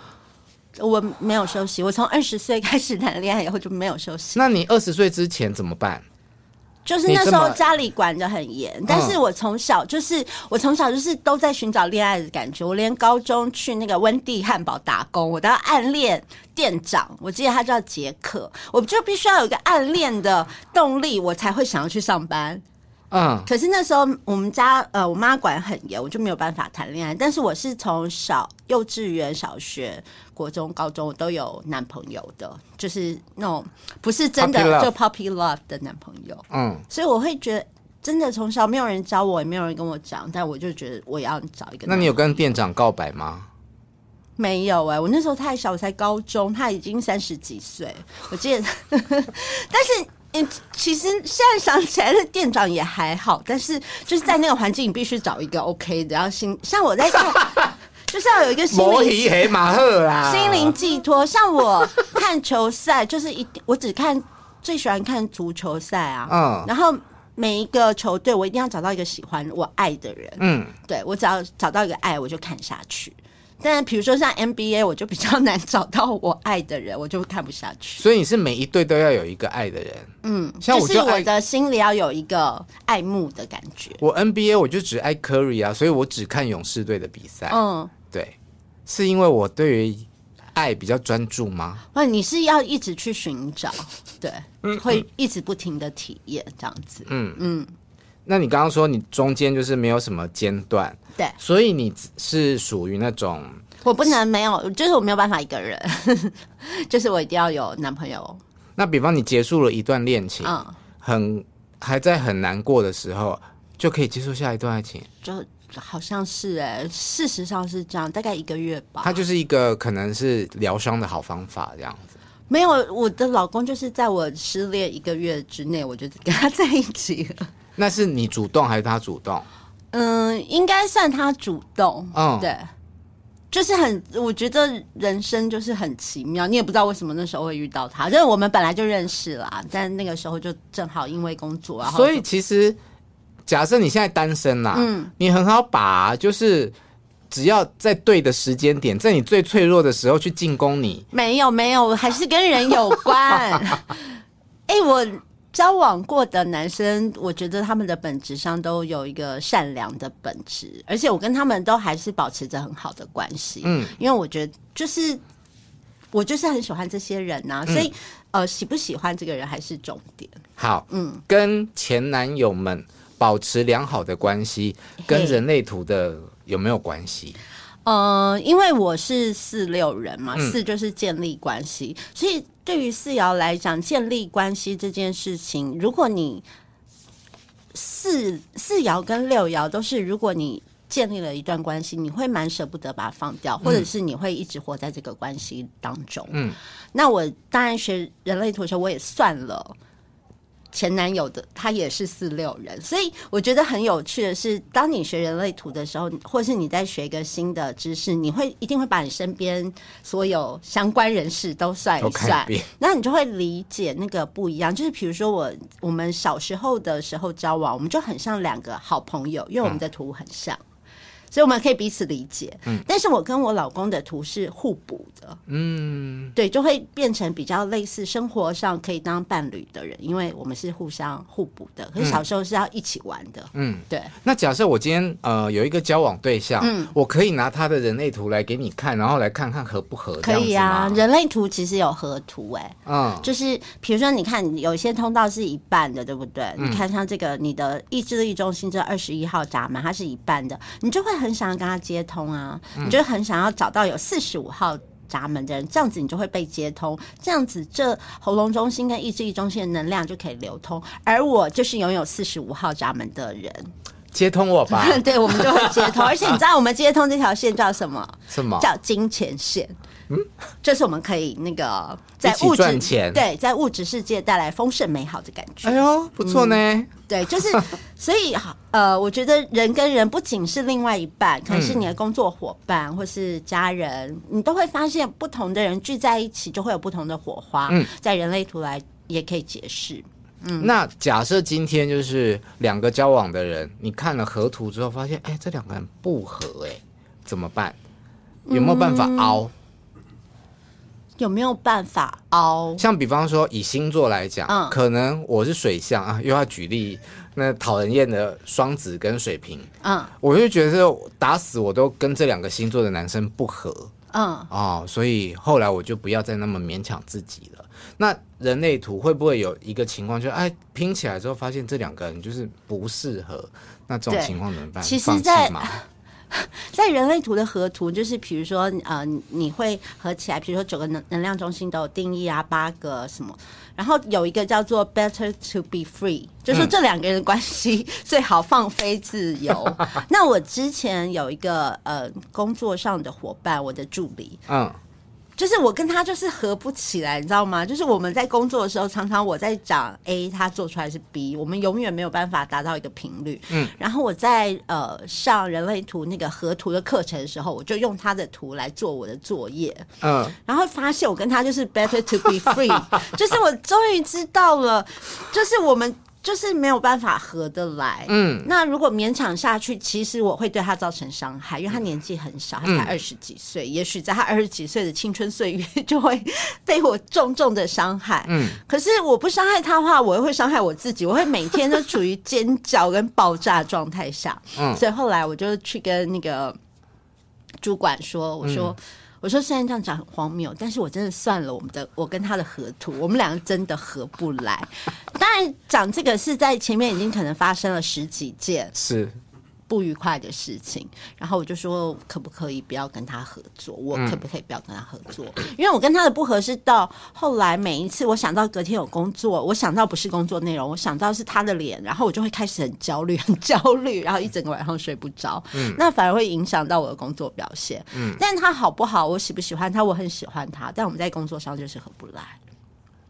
我没有休息。我从二十岁开始谈恋爱以后就没有休息。那你二十岁之前怎么办？就是那时候家里管的很严，但是我从小就是我从小就是都在寻找恋爱的感觉。我连高中去那个温蒂汉堡打工，我都要暗恋店长，我记得他叫杰克，我就必须要有一个暗恋的动力，我才会想要去上班。嗯，可是那时候我们家呃，我妈管很严，我就没有办法谈恋爱。但是我是从小幼稚园、小学、国中、高中我都有男朋友的，就是那种不是真的就 puppy love 的男朋友。嗯，所以我会觉得真的从小没有人教我，也没有人跟我讲，但我就觉得我要找一个。那你有跟店长告白吗？没有哎、欸，我那时候太小，我才高中，他已经三十几岁，我记得。但是。嗯，其实现在想起来，的店长也还好，但是就是在那个环境，你必须找一个 OK 的，然后心像我在看，就是要有一个心灵心灵寄托。像我看球赛，就是一我只看最喜欢看足球赛啊，嗯，然后每一个球队，我一定要找到一个喜欢我爱的人，嗯，对，我只要找到一个爱，我就看下去。但比如说像 NBA，我就比较难找到我爱的人，我就看不下去。所以你是每一队都要有一个爱的人，嗯，像我就，就是我的心里要有一个爱慕的感觉。我 NBA 我就只爱 Curry 啊，所以我只看勇士队的比赛。嗯，对，是因为我对于爱比较专注吗？那你是要一直去寻找，对，会一直不停的体验这样子。嗯嗯。那你刚刚说你中间就是没有什么间断，对，所以你是属于那种我不能没有，就是我没有办法一个人，就是我一定要有男朋友。那比方你结束了一段恋情，嗯，很还在很难过的时候，就可以接受下一段爱情，就好像是哎、欸，事实上是这样，大概一个月吧。它就是一个可能是疗伤的好方法，这样子。没有，我的老公就是在我失恋一个月之内，我就跟他在一起了。那是你主动还是他主动？嗯，应该算他主动。嗯，对，就是很，我觉得人生就是很奇妙，你也不知道为什么那时候会遇到他，就是我们本来就认识啦，但那个时候就正好因为工作啊。所以其实，假设你现在单身啦，嗯，你很好把，就是只要在对的时间点，在你最脆弱的时候去进攻你。没有，没有，还是跟人有关。哎、欸，我。交往过的男生，我觉得他们的本质上都有一个善良的本质，而且我跟他们都还是保持着很好的关系。嗯，因为我觉得就是我就是很喜欢这些人呐、啊，所以、嗯、呃，喜不喜欢这个人还是重点。好，嗯，跟前男友们保持良好的关系，跟人类图的有没有关系？呃，因为我是四六人嘛，嗯、四就是建立关系，所以对于四爻来讲，建立关系这件事情，如果你四四爻跟六爻都是，如果你建立了一段关系，你会蛮舍不得把它放掉，或者是你会一直活在这个关系当中。嗯，那我当然学人类图的时候，我也算了。前男友的他也是四六人，所以我觉得很有趣的是，当你学人类图的时候，或是你在学一个新的知识，你会一定会把你身边所有相关人士都算一算，那你就会理解那个不一样。就是比如说我我们小时候的时候交往，我们就很像两个好朋友，因为我们的图很像。嗯所以我们可以彼此理解，嗯，但是我跟我老公的图是互补的，嗯，对，就会变成比较类似生活上可以当伴侣的人，因为我们是互相互补的。可是小时候是要一起玩的，嗯，对。那假设我今天呃有一个交往对象，嗯，我可以拿他的人类图来给你看，然后来看看合不合？可以啊，人类图其实有合图，哎，嗯，就是比如说你看有一些通道是一半的，对不对？你看像这个你的意志力中心这二十一号闸门，它是一半的，你就会。很想要跟他接通啊，你就很想要找到有四十五号闸门的人，这样子你就会被接通，这样子这喉咙中心跟意志力中心的能量就可以流通。而我就是拥有四十五号闸门的人，接通我吧。对，我们就会接通，而且你知道我们接通这条线叫什么？什么？叫金钱线。嗯，就是我们可以那个在物质赚钱，对，在物质世界带来丰盛美好的感觉。哎呦，不错呢。嗯、对，就是 所以呃，我觉得人跟人不仅是另外一半，可能是你的工作伙伴或是家人，嗯、你都会发现不同的人聚在一起就会有不同的火花。嗯，在人类图来也可以解释。嗯，那假设今天就是两个交往的人，你看了合图之后发现，哎，这两个人不合，哎，怎么办？有没有办法凹？嗯有没有办法熬？像比方说，以星座来讲，嗯，可能我是水象啊，又要举例那讨人厌的双子跟水瓶，嗯，我就觉得打死我都跟这两个星座的男生不合，嗯，哦，所以后来我就不要再那么勉强自己了。那人类图会不会有一个情况，就是哎拼起来之后发现这两个人就是不适合？那这种情况怎么办？其实在，放弃吗？在人类图的合图，就是比如说，呃，你会合起来，比如说九个能能量中心都有定义啊，八个什么，然后有一个叫做 Better to be free，就是说这两个人的关系最好放飞自由。嗯、那我之前有一个呃工作上的伙伴，我的助理，嗯。就是我跟他就是合不起来，你知道吗？就是我们在工作的时候，常常我在讲 A，他做出来是 B，我们永远没有办法达到一个频率。嗯，然后我在呃上人类图那个合图的课程的时候，我就用他的图来做我的作业。嗯，然后发现我跟他就是 better to be free，就是我终于知道了，就是我们。就是没有办法合得来，嗯，那如果勉强下去，其实我会对他造成伤害，因为他年纪很小，他才二十几岁，嗯、也许在他二十几岁的青春岁月就会被我重重的伤害，嗯，可是我不伤害他的话，我又会伤害我自己，我会每天都处于尖叫跟爆炸状态下，嗯，所以后来我就去跟那个主管说，我说。嗯我说虽然这样讲很荒谬，但是我真的算了我们的，我跟他的合图，我们两个真的合不来。当然讲这个是在前面已经可能发生了十几件，是。不愉快的事情，然后我就说可不可以不要跟他合作？我可不可以不要跟他合作？嗯、因为我跟他的不合适到后来每一次我想到隔天有工作，我想到不是工作内容，我想到是他的脸，然后我就会开始很焦虑，很焦虑，然后一整个晚上睡不着。嗯，那反而会影响到我的工作表现。嗯，但他好不好，我喜不喜欢他，我很喜欢他，但我们在工作上就是合不来。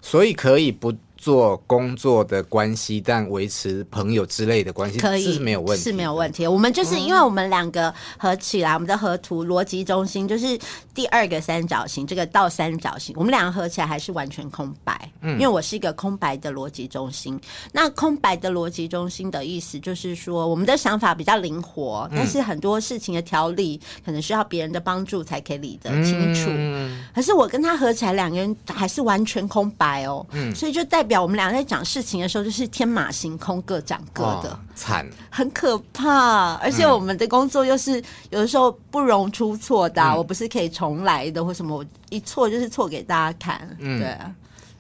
所以可以不做工作的关系，但维持朋友之类的关系，可以是没有问题，是没有问题。我们就是因为我们两个合起来，嗯、我们的合图逻辑中心就是第二个三角形，这个倒三角形，我们两个合起来还是完全空白。嗯，因为我是一个空白的逻辑中心。那空白的逻辑中心的意思就是说，我们的想法比较灵活，但是很多事情的条理可能需要别人的帮助才可以理得清楚。嗯，可是我跟他合起来，两个人还是完全空白哦。嗯，所以就代表我们俩在讲事情的时候，就是天马行空，各讲各的，惨、哦，很可怕。而且我们的工作又是有的时候不容出错的、啊嗯，我不是可以重来的，或什么，我一错就是错给大家看。嗯，对。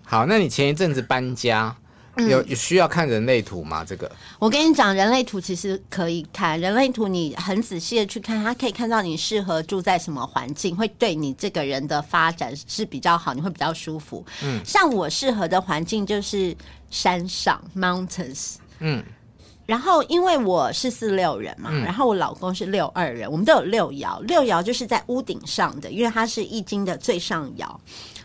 好，那你前一阵子搬家。有有需要看人类图吗？这个我跟你讲，人类图其实可以看人类图，你很仔细的去看，它可以看到你适合住在什么环境，会对你这个人的发展是比较好，你会比较舒服。嗯，像我适合的环境就是山上 mountains。嗯，然后因为我是四六人嘛，然后我老公是六二人，我们都有六爻，六爻就是在屋顶上的，因为它是易经的最上爻，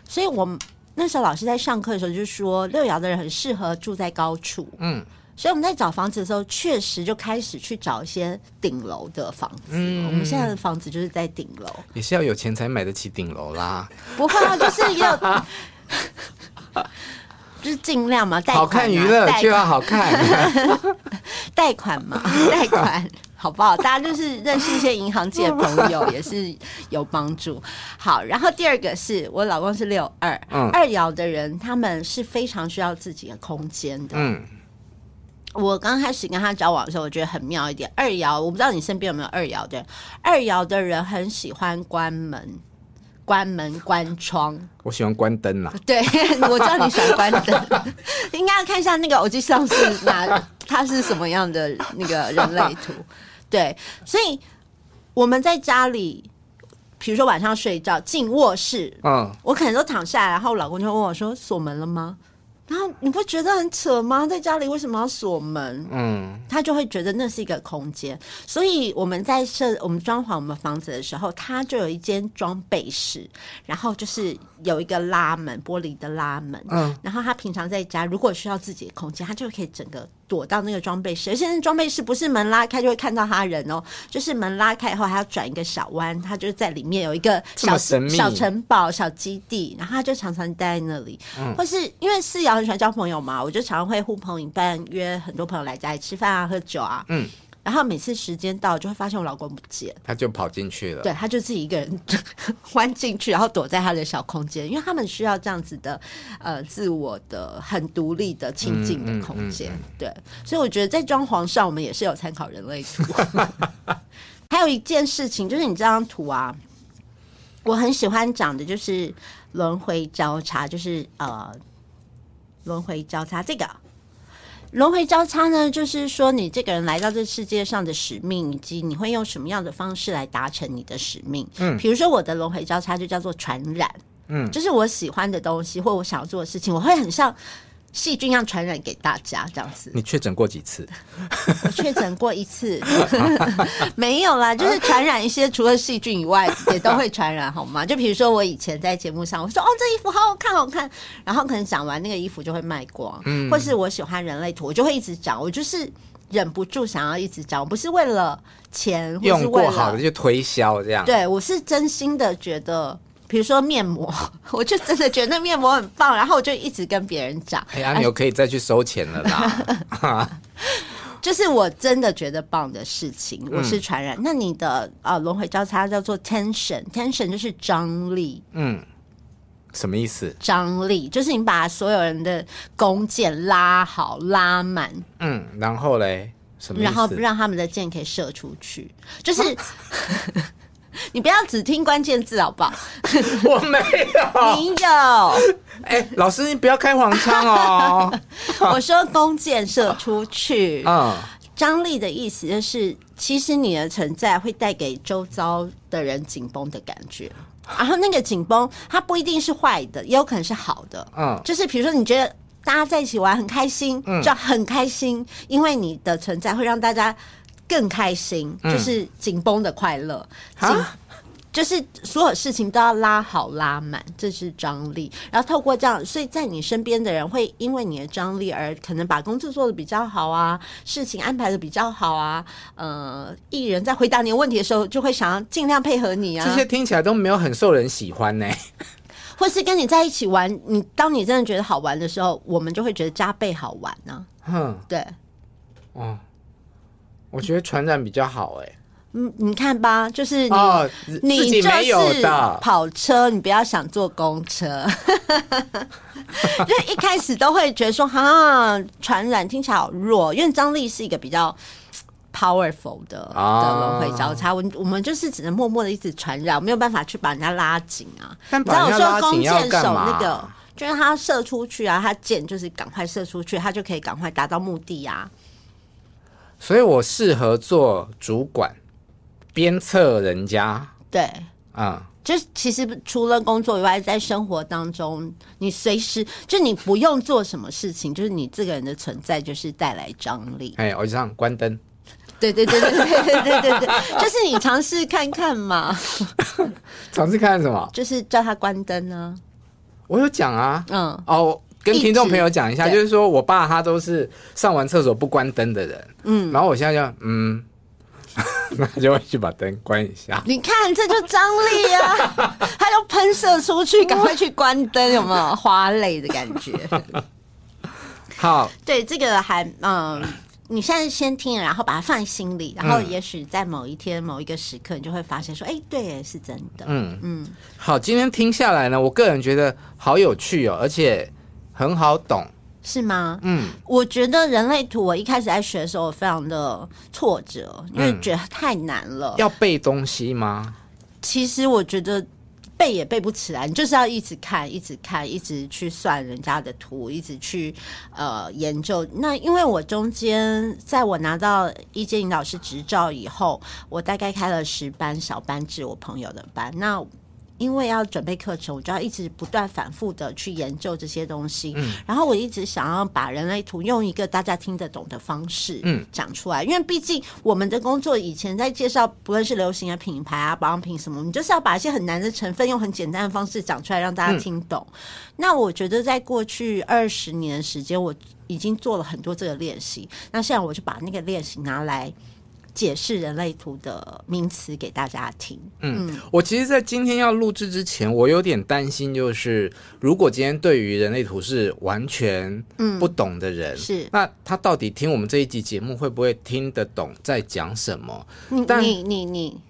所以我们。那时候老师在上课的时候就说，六爻的人很适合住在高处。嗯，所以我们在找房子的时候，确实就开始去找一些顶楼的房子。嗯，我们现在的房子就是在顶楼。也是要有钱才买得起顶楼啦。不会啊，就是要，就是尽量嘛，贷款、啊、好看娱乐就要好看，贷款嘛，贷款。好不好？大家就是认识一些银行界的朋友，也是有帮助。好，然后第二个是我老公是六二，嗯，二爻的人，他们是非常需要自己的空间的。嗯，我刚开始跟他交往的时候，我觉得很妙一点。二爻，我不知道你身边有没有二爻的人？二爻的人很喜欢关门、关门、关窗。我喜欢关灯呐。对，我知道你喜欢关灯。应该要看一下那个，我记上是哪，他是什么样的那个人类图。对，所以我们在家里，比如说晚上睡觉进卧室，嗯，我可能都躺下来，然后我老公就会问我说：“锁门了吗？”然后你不觉得很扯吗？在家里为什么要锁门？嗯，他就会觉得那是一个空间。所以我们在设我们装潢我们房子的时候，他就有一间装备室，然后就是有一个拉门，玻璃的拉门。嗯，然后他平常在家如果需要自己的空间，他就可以整个。躲到那个装备室，而且那装备室不是门拉开就会看到他人哦，就是门拉开以后还要转一个小弯，他就在里面有一个小小城堡、小基地，然后他就常常待在那里。嗯、或是因为四瑶很喜欢交朋友嘛，我就常常会呼朋引伴，约很多朋友来家里吃饭啊、喝酒啊。嗯。然后每次时间到，就会发现我老公不见，他就跑进去了。对，他就自己一个人 弯进去，然后躲在他的小空间，因为他们需要这样子的呃自我的很独立的清静的空间。嗯嗯嗯嗯。对，所以我觉得在装潢上，我们也是有参考人类图。还有一件事情就是，你这张图啊，我很喜欢讲的就是轮回交叉，就是呃轮回交叉这个。轮回交叉呢，就是说你这个人来到这世界上的使命，以及你会用什么样的方式来达成你的使命。嗯，比如说我的轮回交叉就叫做传染，嗯，就是我喜欢的东西或我想要做的事情，我会很像。细菌要传染给大家，这样子。你确诊过几次？我确诊过一次，没有啦，就是传染一些除了细菌以外，也都会传染，好吗？就比如说我以前在节目上，我说哦，这衣服好好看，好看，然后可能讲完那个衣服就会卖光，嗯，或是我喜欢人类图，我就会一直讲，我就是忍不住想要一直讲，我不是为了钱，或是为了用过好的就推销这样，对，我是真心的觉得。比如说面膜，我就真的觉得那面膜很棒，然后我就一直跟别人讲。哎呀，你又可以再去收钱了啦！就是我真的觉得棒的事情，我是传染。嗯、那你的啊轮回交叉叫做 tension，tension 就是张力。嗯，什么意思？张力就是你把所有人的弓箭拉好拉满。嗯，然后嘞，什么？然后让他们的箭可以射出去，就是。你不要只听关键字好不好？我没有，你有。哎、欸，老师，你不要开黄腔哦。我说弓箭射出去，嗯，张力的意思就是，其实你的存在会带给周遭的人紧绷的感觉。然后那个紧绷，它不一定是坏的，也有可能是好的。嗯，就是比如说，你觉得大家在一起玩很开心，就很开心，因为你的存在会让大家。更开心，就是紧绷的快乐，紧就是所有事情都要拉好拉满，这是张力。然后透过这样，所以在你身边的人会因为你的张力而可能把工作做得比较好啊，事情安排的比较好啊。呃，艺人在回答你的问题的时候，就会想要尽量配合你啊。这些听起来都没有很受人喜欢呢。或是跟你在一起玩，你当你真的觉得好玩的时候，我们就会觉得加倍好玩呢。嗯，对，哦。我觉得传染比较好哎、欸，嗯，你看吧，就是你，哦、你就是跑车，你不要想坐公车。因为一开始都会觉得说，哈，传染听起来好弱，因为张力是一个比较 powerful 的的轮回交叉，我我们就是只能默默的一直传染，没有办法去把人家拉紧啊。你知道有时候弓箭手那个，就是他射出去啊，他箭就是赶快射出去，他就可以赶快达到目的啊。所以我适合做主管。鞭策人家，对，嗯，就是其实除了工作以外，在生活当中，你随时就你不用做什么事情，就是你这个人的存在就是带来张力。哎，我就这样关灯。对对对对对对对对对，就是你尝试看看嘛。尝试看什么？就是叫他关灯呢。我有讲啊，嗯，哦，跟听众朋友讲一下，就是说我爸他都是上完厕所不关灯的人，嗯，然后我现在就嗯。那就会去把灯关一下。你看，这就张力啊！他就喷射出去，赶快去关灯，有没有花泪的感觉？好，对这个还嗯，你现在先听，然后把它放在心里，然后也许在某一天、某一个时刻，你就会发现说，哎、欸，对，是真的。嗯嗯。好，今天听下来呢，我个人觉得好有趣哦，而且很好懂。是吗？嗯，我觉得人类图，我一开始在学的时候非常的挫折，因为觉得太难了。嗯，要背东西吗？其实我觉得背也背不起来，你就是要一直看，一直看，一直去算人家的图，一直去呃研究。那因为我中间在我拿到一阶引导师执照以后，我大概开了十班小班制，我朋友的班。那因为要准备课程，我就要一直不断反复的去研究这些东西。嗯，然后我一直想要把人类图用一个大家听得懂的方式，嗯，讲出来。因为毕竟我们的工作以前在介绍，不论是流行的品牌啊、保养品什么，你就是要把一些很难的成分用很简单的方式讲出来，让大家听懂。嗯，那我觉得在过去二十年的时间，我已经做了很多这个练习。那现在我就把那个练习拿来。解释人类图的名词给大家听。嗯，我其实，在今天要录制之前，我有点担心，就是如果今天对于人类图是完全不懂的人，嗯、是那他到底听我们这一集节目会不会听得懂在讲什么？你你你你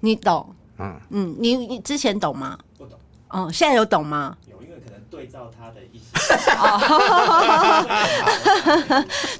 你懂？嗯嗯，你你之前懂吗？不懂。哦，现在有懂吗？对照他的意思。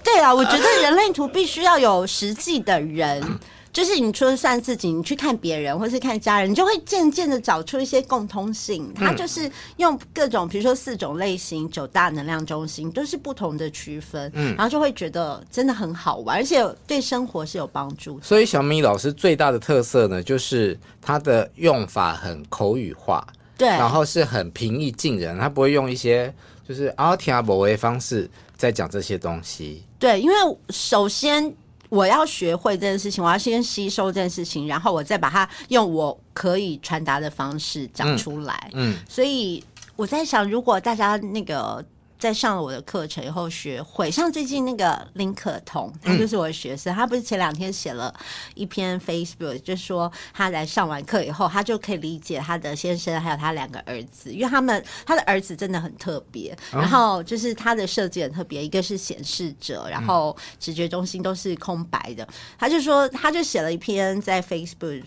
对啊，我觉得人类图必须要有实际的人，就是你除了算自己，你去看别人或是看家人，你就会渐渐的找出一些共通性。他就是用各种，比如说四种类型、九大能量中心，都是不同的区分，嗯，然后就会觉得真的很好玩，而且对生活是有帮助。所以小米老师最大的特色呢，就是他的用法很口语化。对，然后是很平易近人，他不会用一些就是阿提阿博的方式在讲这些东西。对，因为首先我要学会这件事情，我要先吸收这件事情，然后我再把它用我可以传达的方式讲出来。嗯，嗯，所以我在想，如果大家那个。在上了我的课程以后，学会像最近那个林可彤，他就是我的学生。嗯、他不是前两天写了一篇 Facebook，就说他来上完课以后，他就可以理解他的先生还有他两个儿子，因为他们他的儿子真的很特别。然后就是他的设计很特别，一个是显示者，然后直觉中心都是空白的。他就说，他就写了一篇在 Facebook，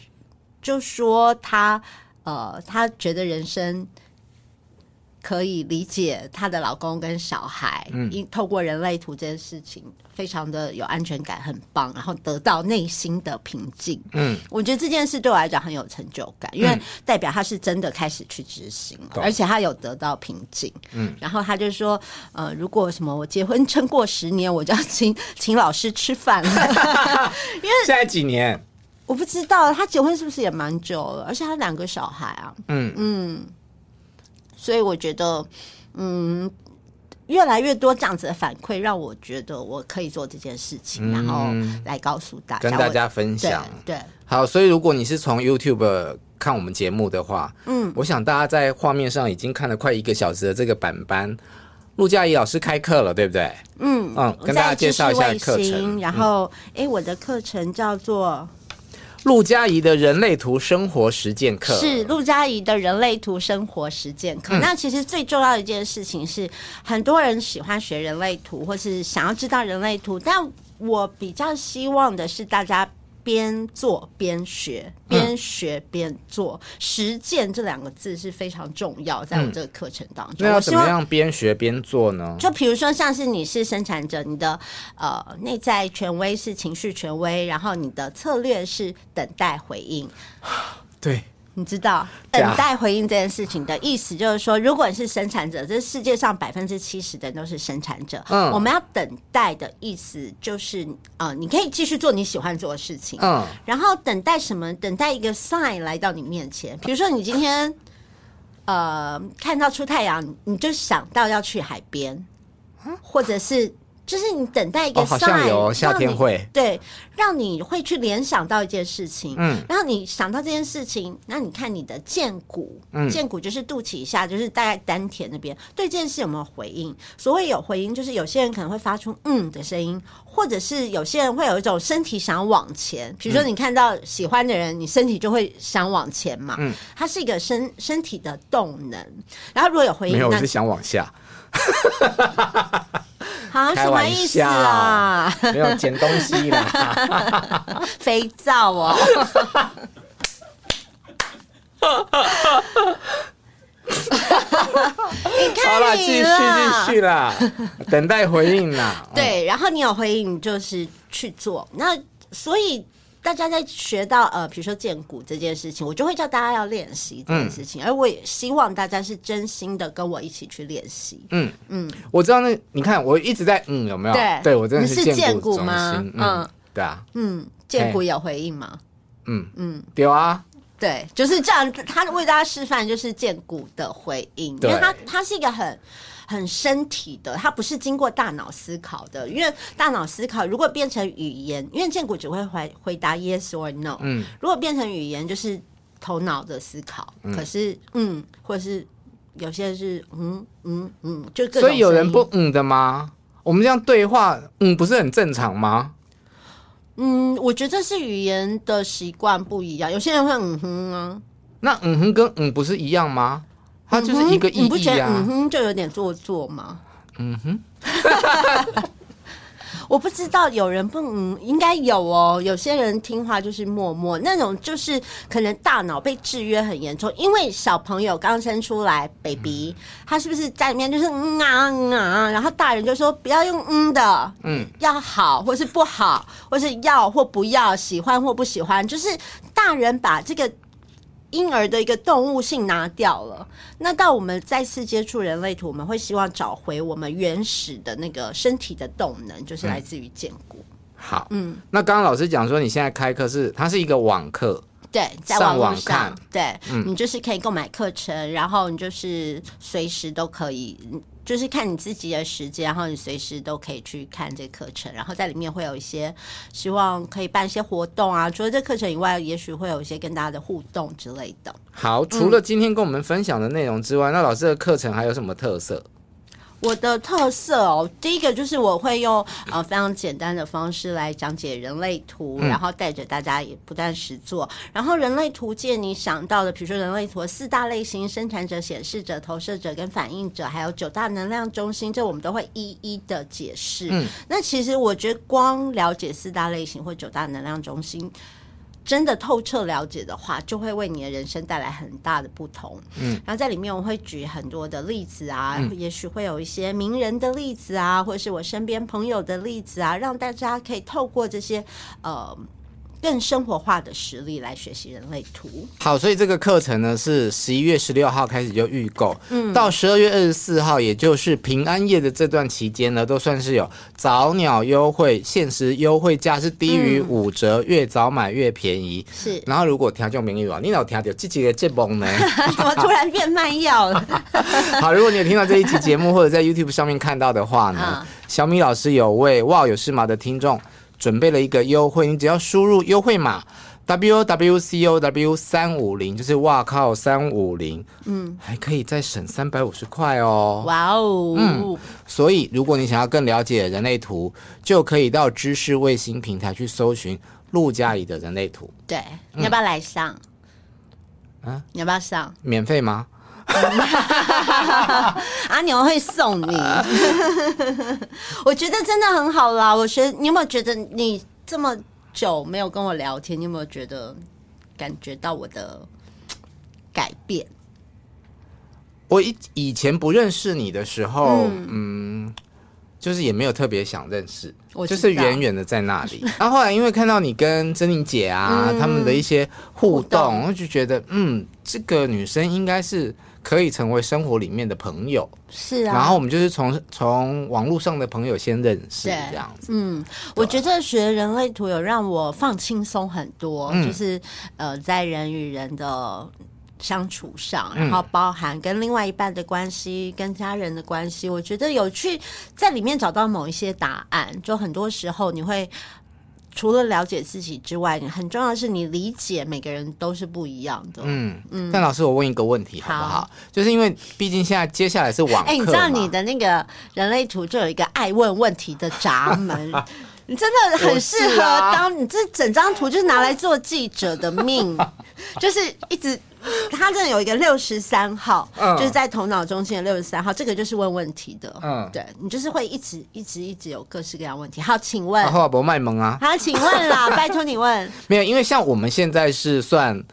就说他呃，他觉得人生。可以理解她的老公跟小孩，因、嗯、透过人类图这件事情，非常的有安全感，很棒，然后得到内心的平静。嗯，我觉得这件事对我来讲很有成就感，因为代表他是真的开始去执行，嗯、而且他有得到平静。嗯，然后他就说，呃，如果什么我结婚撑过十年，我就要请请老师吃饭了。因为现在几年？我不知道他结婚是不是也蛮久了，而且他两个小孩啊。嗯嗯。所以我觉得，嗯，越来越多这样子的反馈，让我觉得我可以做这件事情，嗯、然后来告诉大家，跟大家分享。对，对好，所以如果你是从 YouTube 看我们节目的话，嗯，我想大家在画面上已经看了快一个小时的这个版班，陆佳怡老师开课了，对不对？嗯嗯，跟大家介绍一下课程。然后，哎、嗯，我的课程叫做。陆佳怡的人类图生活实践课是陆佳怡的人类图生活实践课。嗯、那其实最重要的一件事情是，很多人喜欢学人类图，或是想要知道人类图，但我比较希望的是大家边做边学，边学边做，嗯、实践这两个字是非常重要，在我这个课程当中。那、嗯、要怎么样边学边做呢？就比如说，像是你是生产者，你的呃内在权威是情绪权威，然后你的策略是等待回应。对。你知道等待回应这件事情的意思，就是说，如果你是生产者，这世界上百分之七十的人都是生产者。嗯，我们要等待的意思就是，呃，你可以继续做你喜欢做的事情。嗯，然后等待什么？等待一个 sign 来到你面前。比如说，你今天呃看到出太阳，你就想到要去海边，或者是。就是你等待一个 sign，、哦、好像有夏天会。对，让你会去联想到一件事情，嗯，然后你想到这件事情，那你看你的剑骨，嗯，剑骨就是肚脐以下，就是大概丹田那边，对这件事有没有回应？所谓有回应，就是有些人可能会发出嗯的声音，或者是有些人会有一种身体想往前，比如说你看到喜欢的人，你身体就会想往前嘛，嗯，它是一个身身体的动能。然后如果有回应，没有，我是想往下。啊，什么意思啊？没有捡东西啦，肥皂哦。你 看好了，继续继续啦，等待回应啦。对，然后你有回应，就是去做。那所以。大家在学到呃，比如说荐骨这件事情，我就会叫大家要练习这件事情，嗯、而我也希望大家是真心的跟我一起去练习。嗯嗯，我知道那，你看我一直在嗯，有没有？对，对我真的是荐骨吗？嗯，嗯对啊，嗯，荐骨有回应吗？嗯嗯，有啊，对，就是这样。他为大家示范就是荐骨的回应，因为他他是一个很。很身体的，它不是经过大脑思考的，因为大脑思考如果变成语言，因为荐骨只会回回答 yes or no，嗯，如果变成语言就是头脑的思考，嗯、可是嗯，或者是有些是嗯嗯嗯，就各，所以有人不嗯的吗？我们这样对话，嗯，不是很正常吗？嗯，我觉得是语言的习惯不一样，有些人会嗯哼啊，那嗯哼跟嗯不是一样吗？它就是一个意义啊！你不觉得嗯哼就有点做作吗？嗯哼，我不知道有人不嗯，应该有哦。有些人听话就是默默那种，就是可能大脑被制约很严重。因为小朋友刚生出来，baby，他是不是在里面就是嗯啊嗯啊，然后大人就说不要用嗯的，嗯，要好或是不好，或是要或不要，喜欢或不喜欢，就是大人把这个。婴儿的一个动物性拿掉了，那到我们再次接触人类图，我们会希望找回我们原始的那个身体的动能，就是来自于建骨。嗯。好，嗯，那刚刚老师讲说，你现在开课是它是一个网课，对，在网络上，对，嗯，你就是可以购买课程，然后你就是随时都可以。就是看你自己的时间，然后你随时都可以去看这课程，然后在里面会有一些希望可以办一些活动啊。除了这课程以外，也许会有一些跟大家的互动之类的。好，除了今天跟我们分享的内容之外，那老师的课程还有什么特色？我的特色哦，第一个就是我会用呃非常简单的方式来讲解人类图，嗯、然后带着大家也不断实做。然后人类图界你想到的，比如说人类图四大类型：生产者、显示者、投射者跟反应者，还有九大能量中心，这我们都会一一的解释。嗯，那其实我觉得光了解四大类型或九大能量中心。真的透彻了解的话，就会为你的人生带来很大的不同。嗯，然后在里面我会举很多的例子啊，嗯、也许会有一些名人的例子啊，或者是我身边朋友的例子啊，让大家可以透过这些呃。更生活化的实力来学习人类图。好，所以这个课程呢是十一月十六号开始就预购，嗯，到十二月二十四号，也就是平安夜的这段期间呢，都算是有早鸟优惠，限时优惠价是低于五折，嗯、越早买越便宜。是，然后如果听众朋友啊，你老听到这集的节目呢？怎么突然变卖药了？好，如果你有听到这一期节目，或者在 YouTube 上面看到的话呢，啊、小米老师有为哇有事吗的听众。准备了一个优惠，你只要输入优惠码 W W C O W 三五零，就是哇靠三五零，嗯，还可以再省三百五十块哦。哇哦，嗯，所以如果你想要更了解人类图，就可以到知识卫星平台去搜寻陆家里的人类图。对，你要不要来上？嗯，你要不要上？免费吗？阿牛会送你，我觉得真的很好啦。我觉得你有没有觉得你这么久没有跟我聊天，你有没有觉得感觉到我的改变？我以以前不认识你的时候，嗯。嗯就是也没有特别想认识，就是远远的在那里。然后后来因为看到你跟珍妮姐啊，他们的一些互动，我就觉得，嗯，这个女生应该是可以成为生活里面的朋友。是啊。然后我们就是从从网络上的朋友先认识这样子。嗯，我觉得学人类图有让我放轻松很多，就是呃，在人与人的。相处上，然后包含跟另外一半的关系、嗯、跟家人的关系，我觉得有去在里面找到某一些答案。就很多时候，你会除了了解自己之外，很重要的是你理解每个人都是不一样的。嗯嗯。但老师，我问一个问题好不好？好，就是因为毕竟现在接下来是网课，哎，你知道你的那个人类图就有一个爱问问题的闸门，你真的很适合当、啊、你这整张图就是拿来做记者的命，就是一直。他真的有一个六十三号，嗯、就是在头脑中心的六十三号，这个就是问问题的。嗯，对你就是会一直一直一直有各式各样问题。好，请问。好，不卖萌啊。好，请问啦，拜托你问。没有，因为像我们现在是算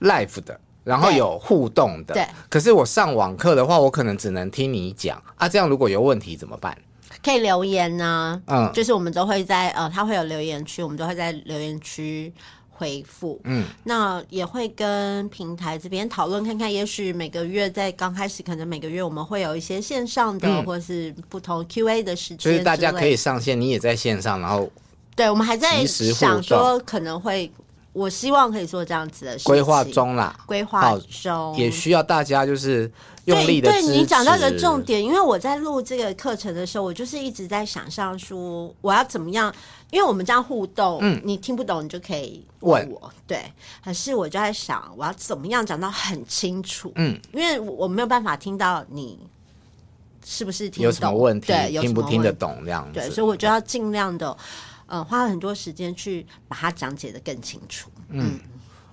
live 的，然后有互动的。对。可是我上网课的话，我可能只能听你讲啊。这样如果有问题怎么办？可以留言呢、啊。嗯，就是我们都会在呃，他会有留言区，我们都会在留言区。回复，嗯，那也会跟平台这边讨论看看，也许每个月在刚开始，可能每个月我们会有一些线上的，嗯、或是不同 Q&A 的时间，就是大家可以上线，你也在线上，然后对，我们还在想说可能会，我希望可以做这样子的事情，规划中啦，规划中。也需要大家就是用力的。对，对你讲到一个重点，因为我在录这个课程的时候，我就是一直在想象说我要怎么样。因为我们这样互动，嗯，你听不懂，你就可以问我，问对。可是我就在想，我要怎么样讲到很清楚，嗯，因为我没有办法听到你是不是听懂，有什么问题，对，听不听得懂这样子，对，所以我就要尽量的，呃，花了很多时间去把它讲解的更清楚，嗯。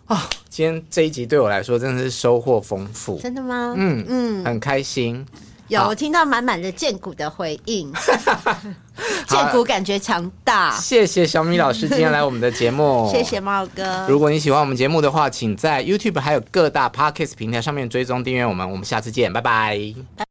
啊、哦，今天这一集对我来说真的是收获丰富，真的吗？嗯嗯，很开心。有，我听到满满的荐骨的回应，剑骨感觉强大。谢谢小米老师今天来我们的节目，谢谢猫哥。如果你喜欢我们节目的话，请在 YouTube 还有各大 Podcast 平台上面追踪订阅我们。我们下次见，拜拜。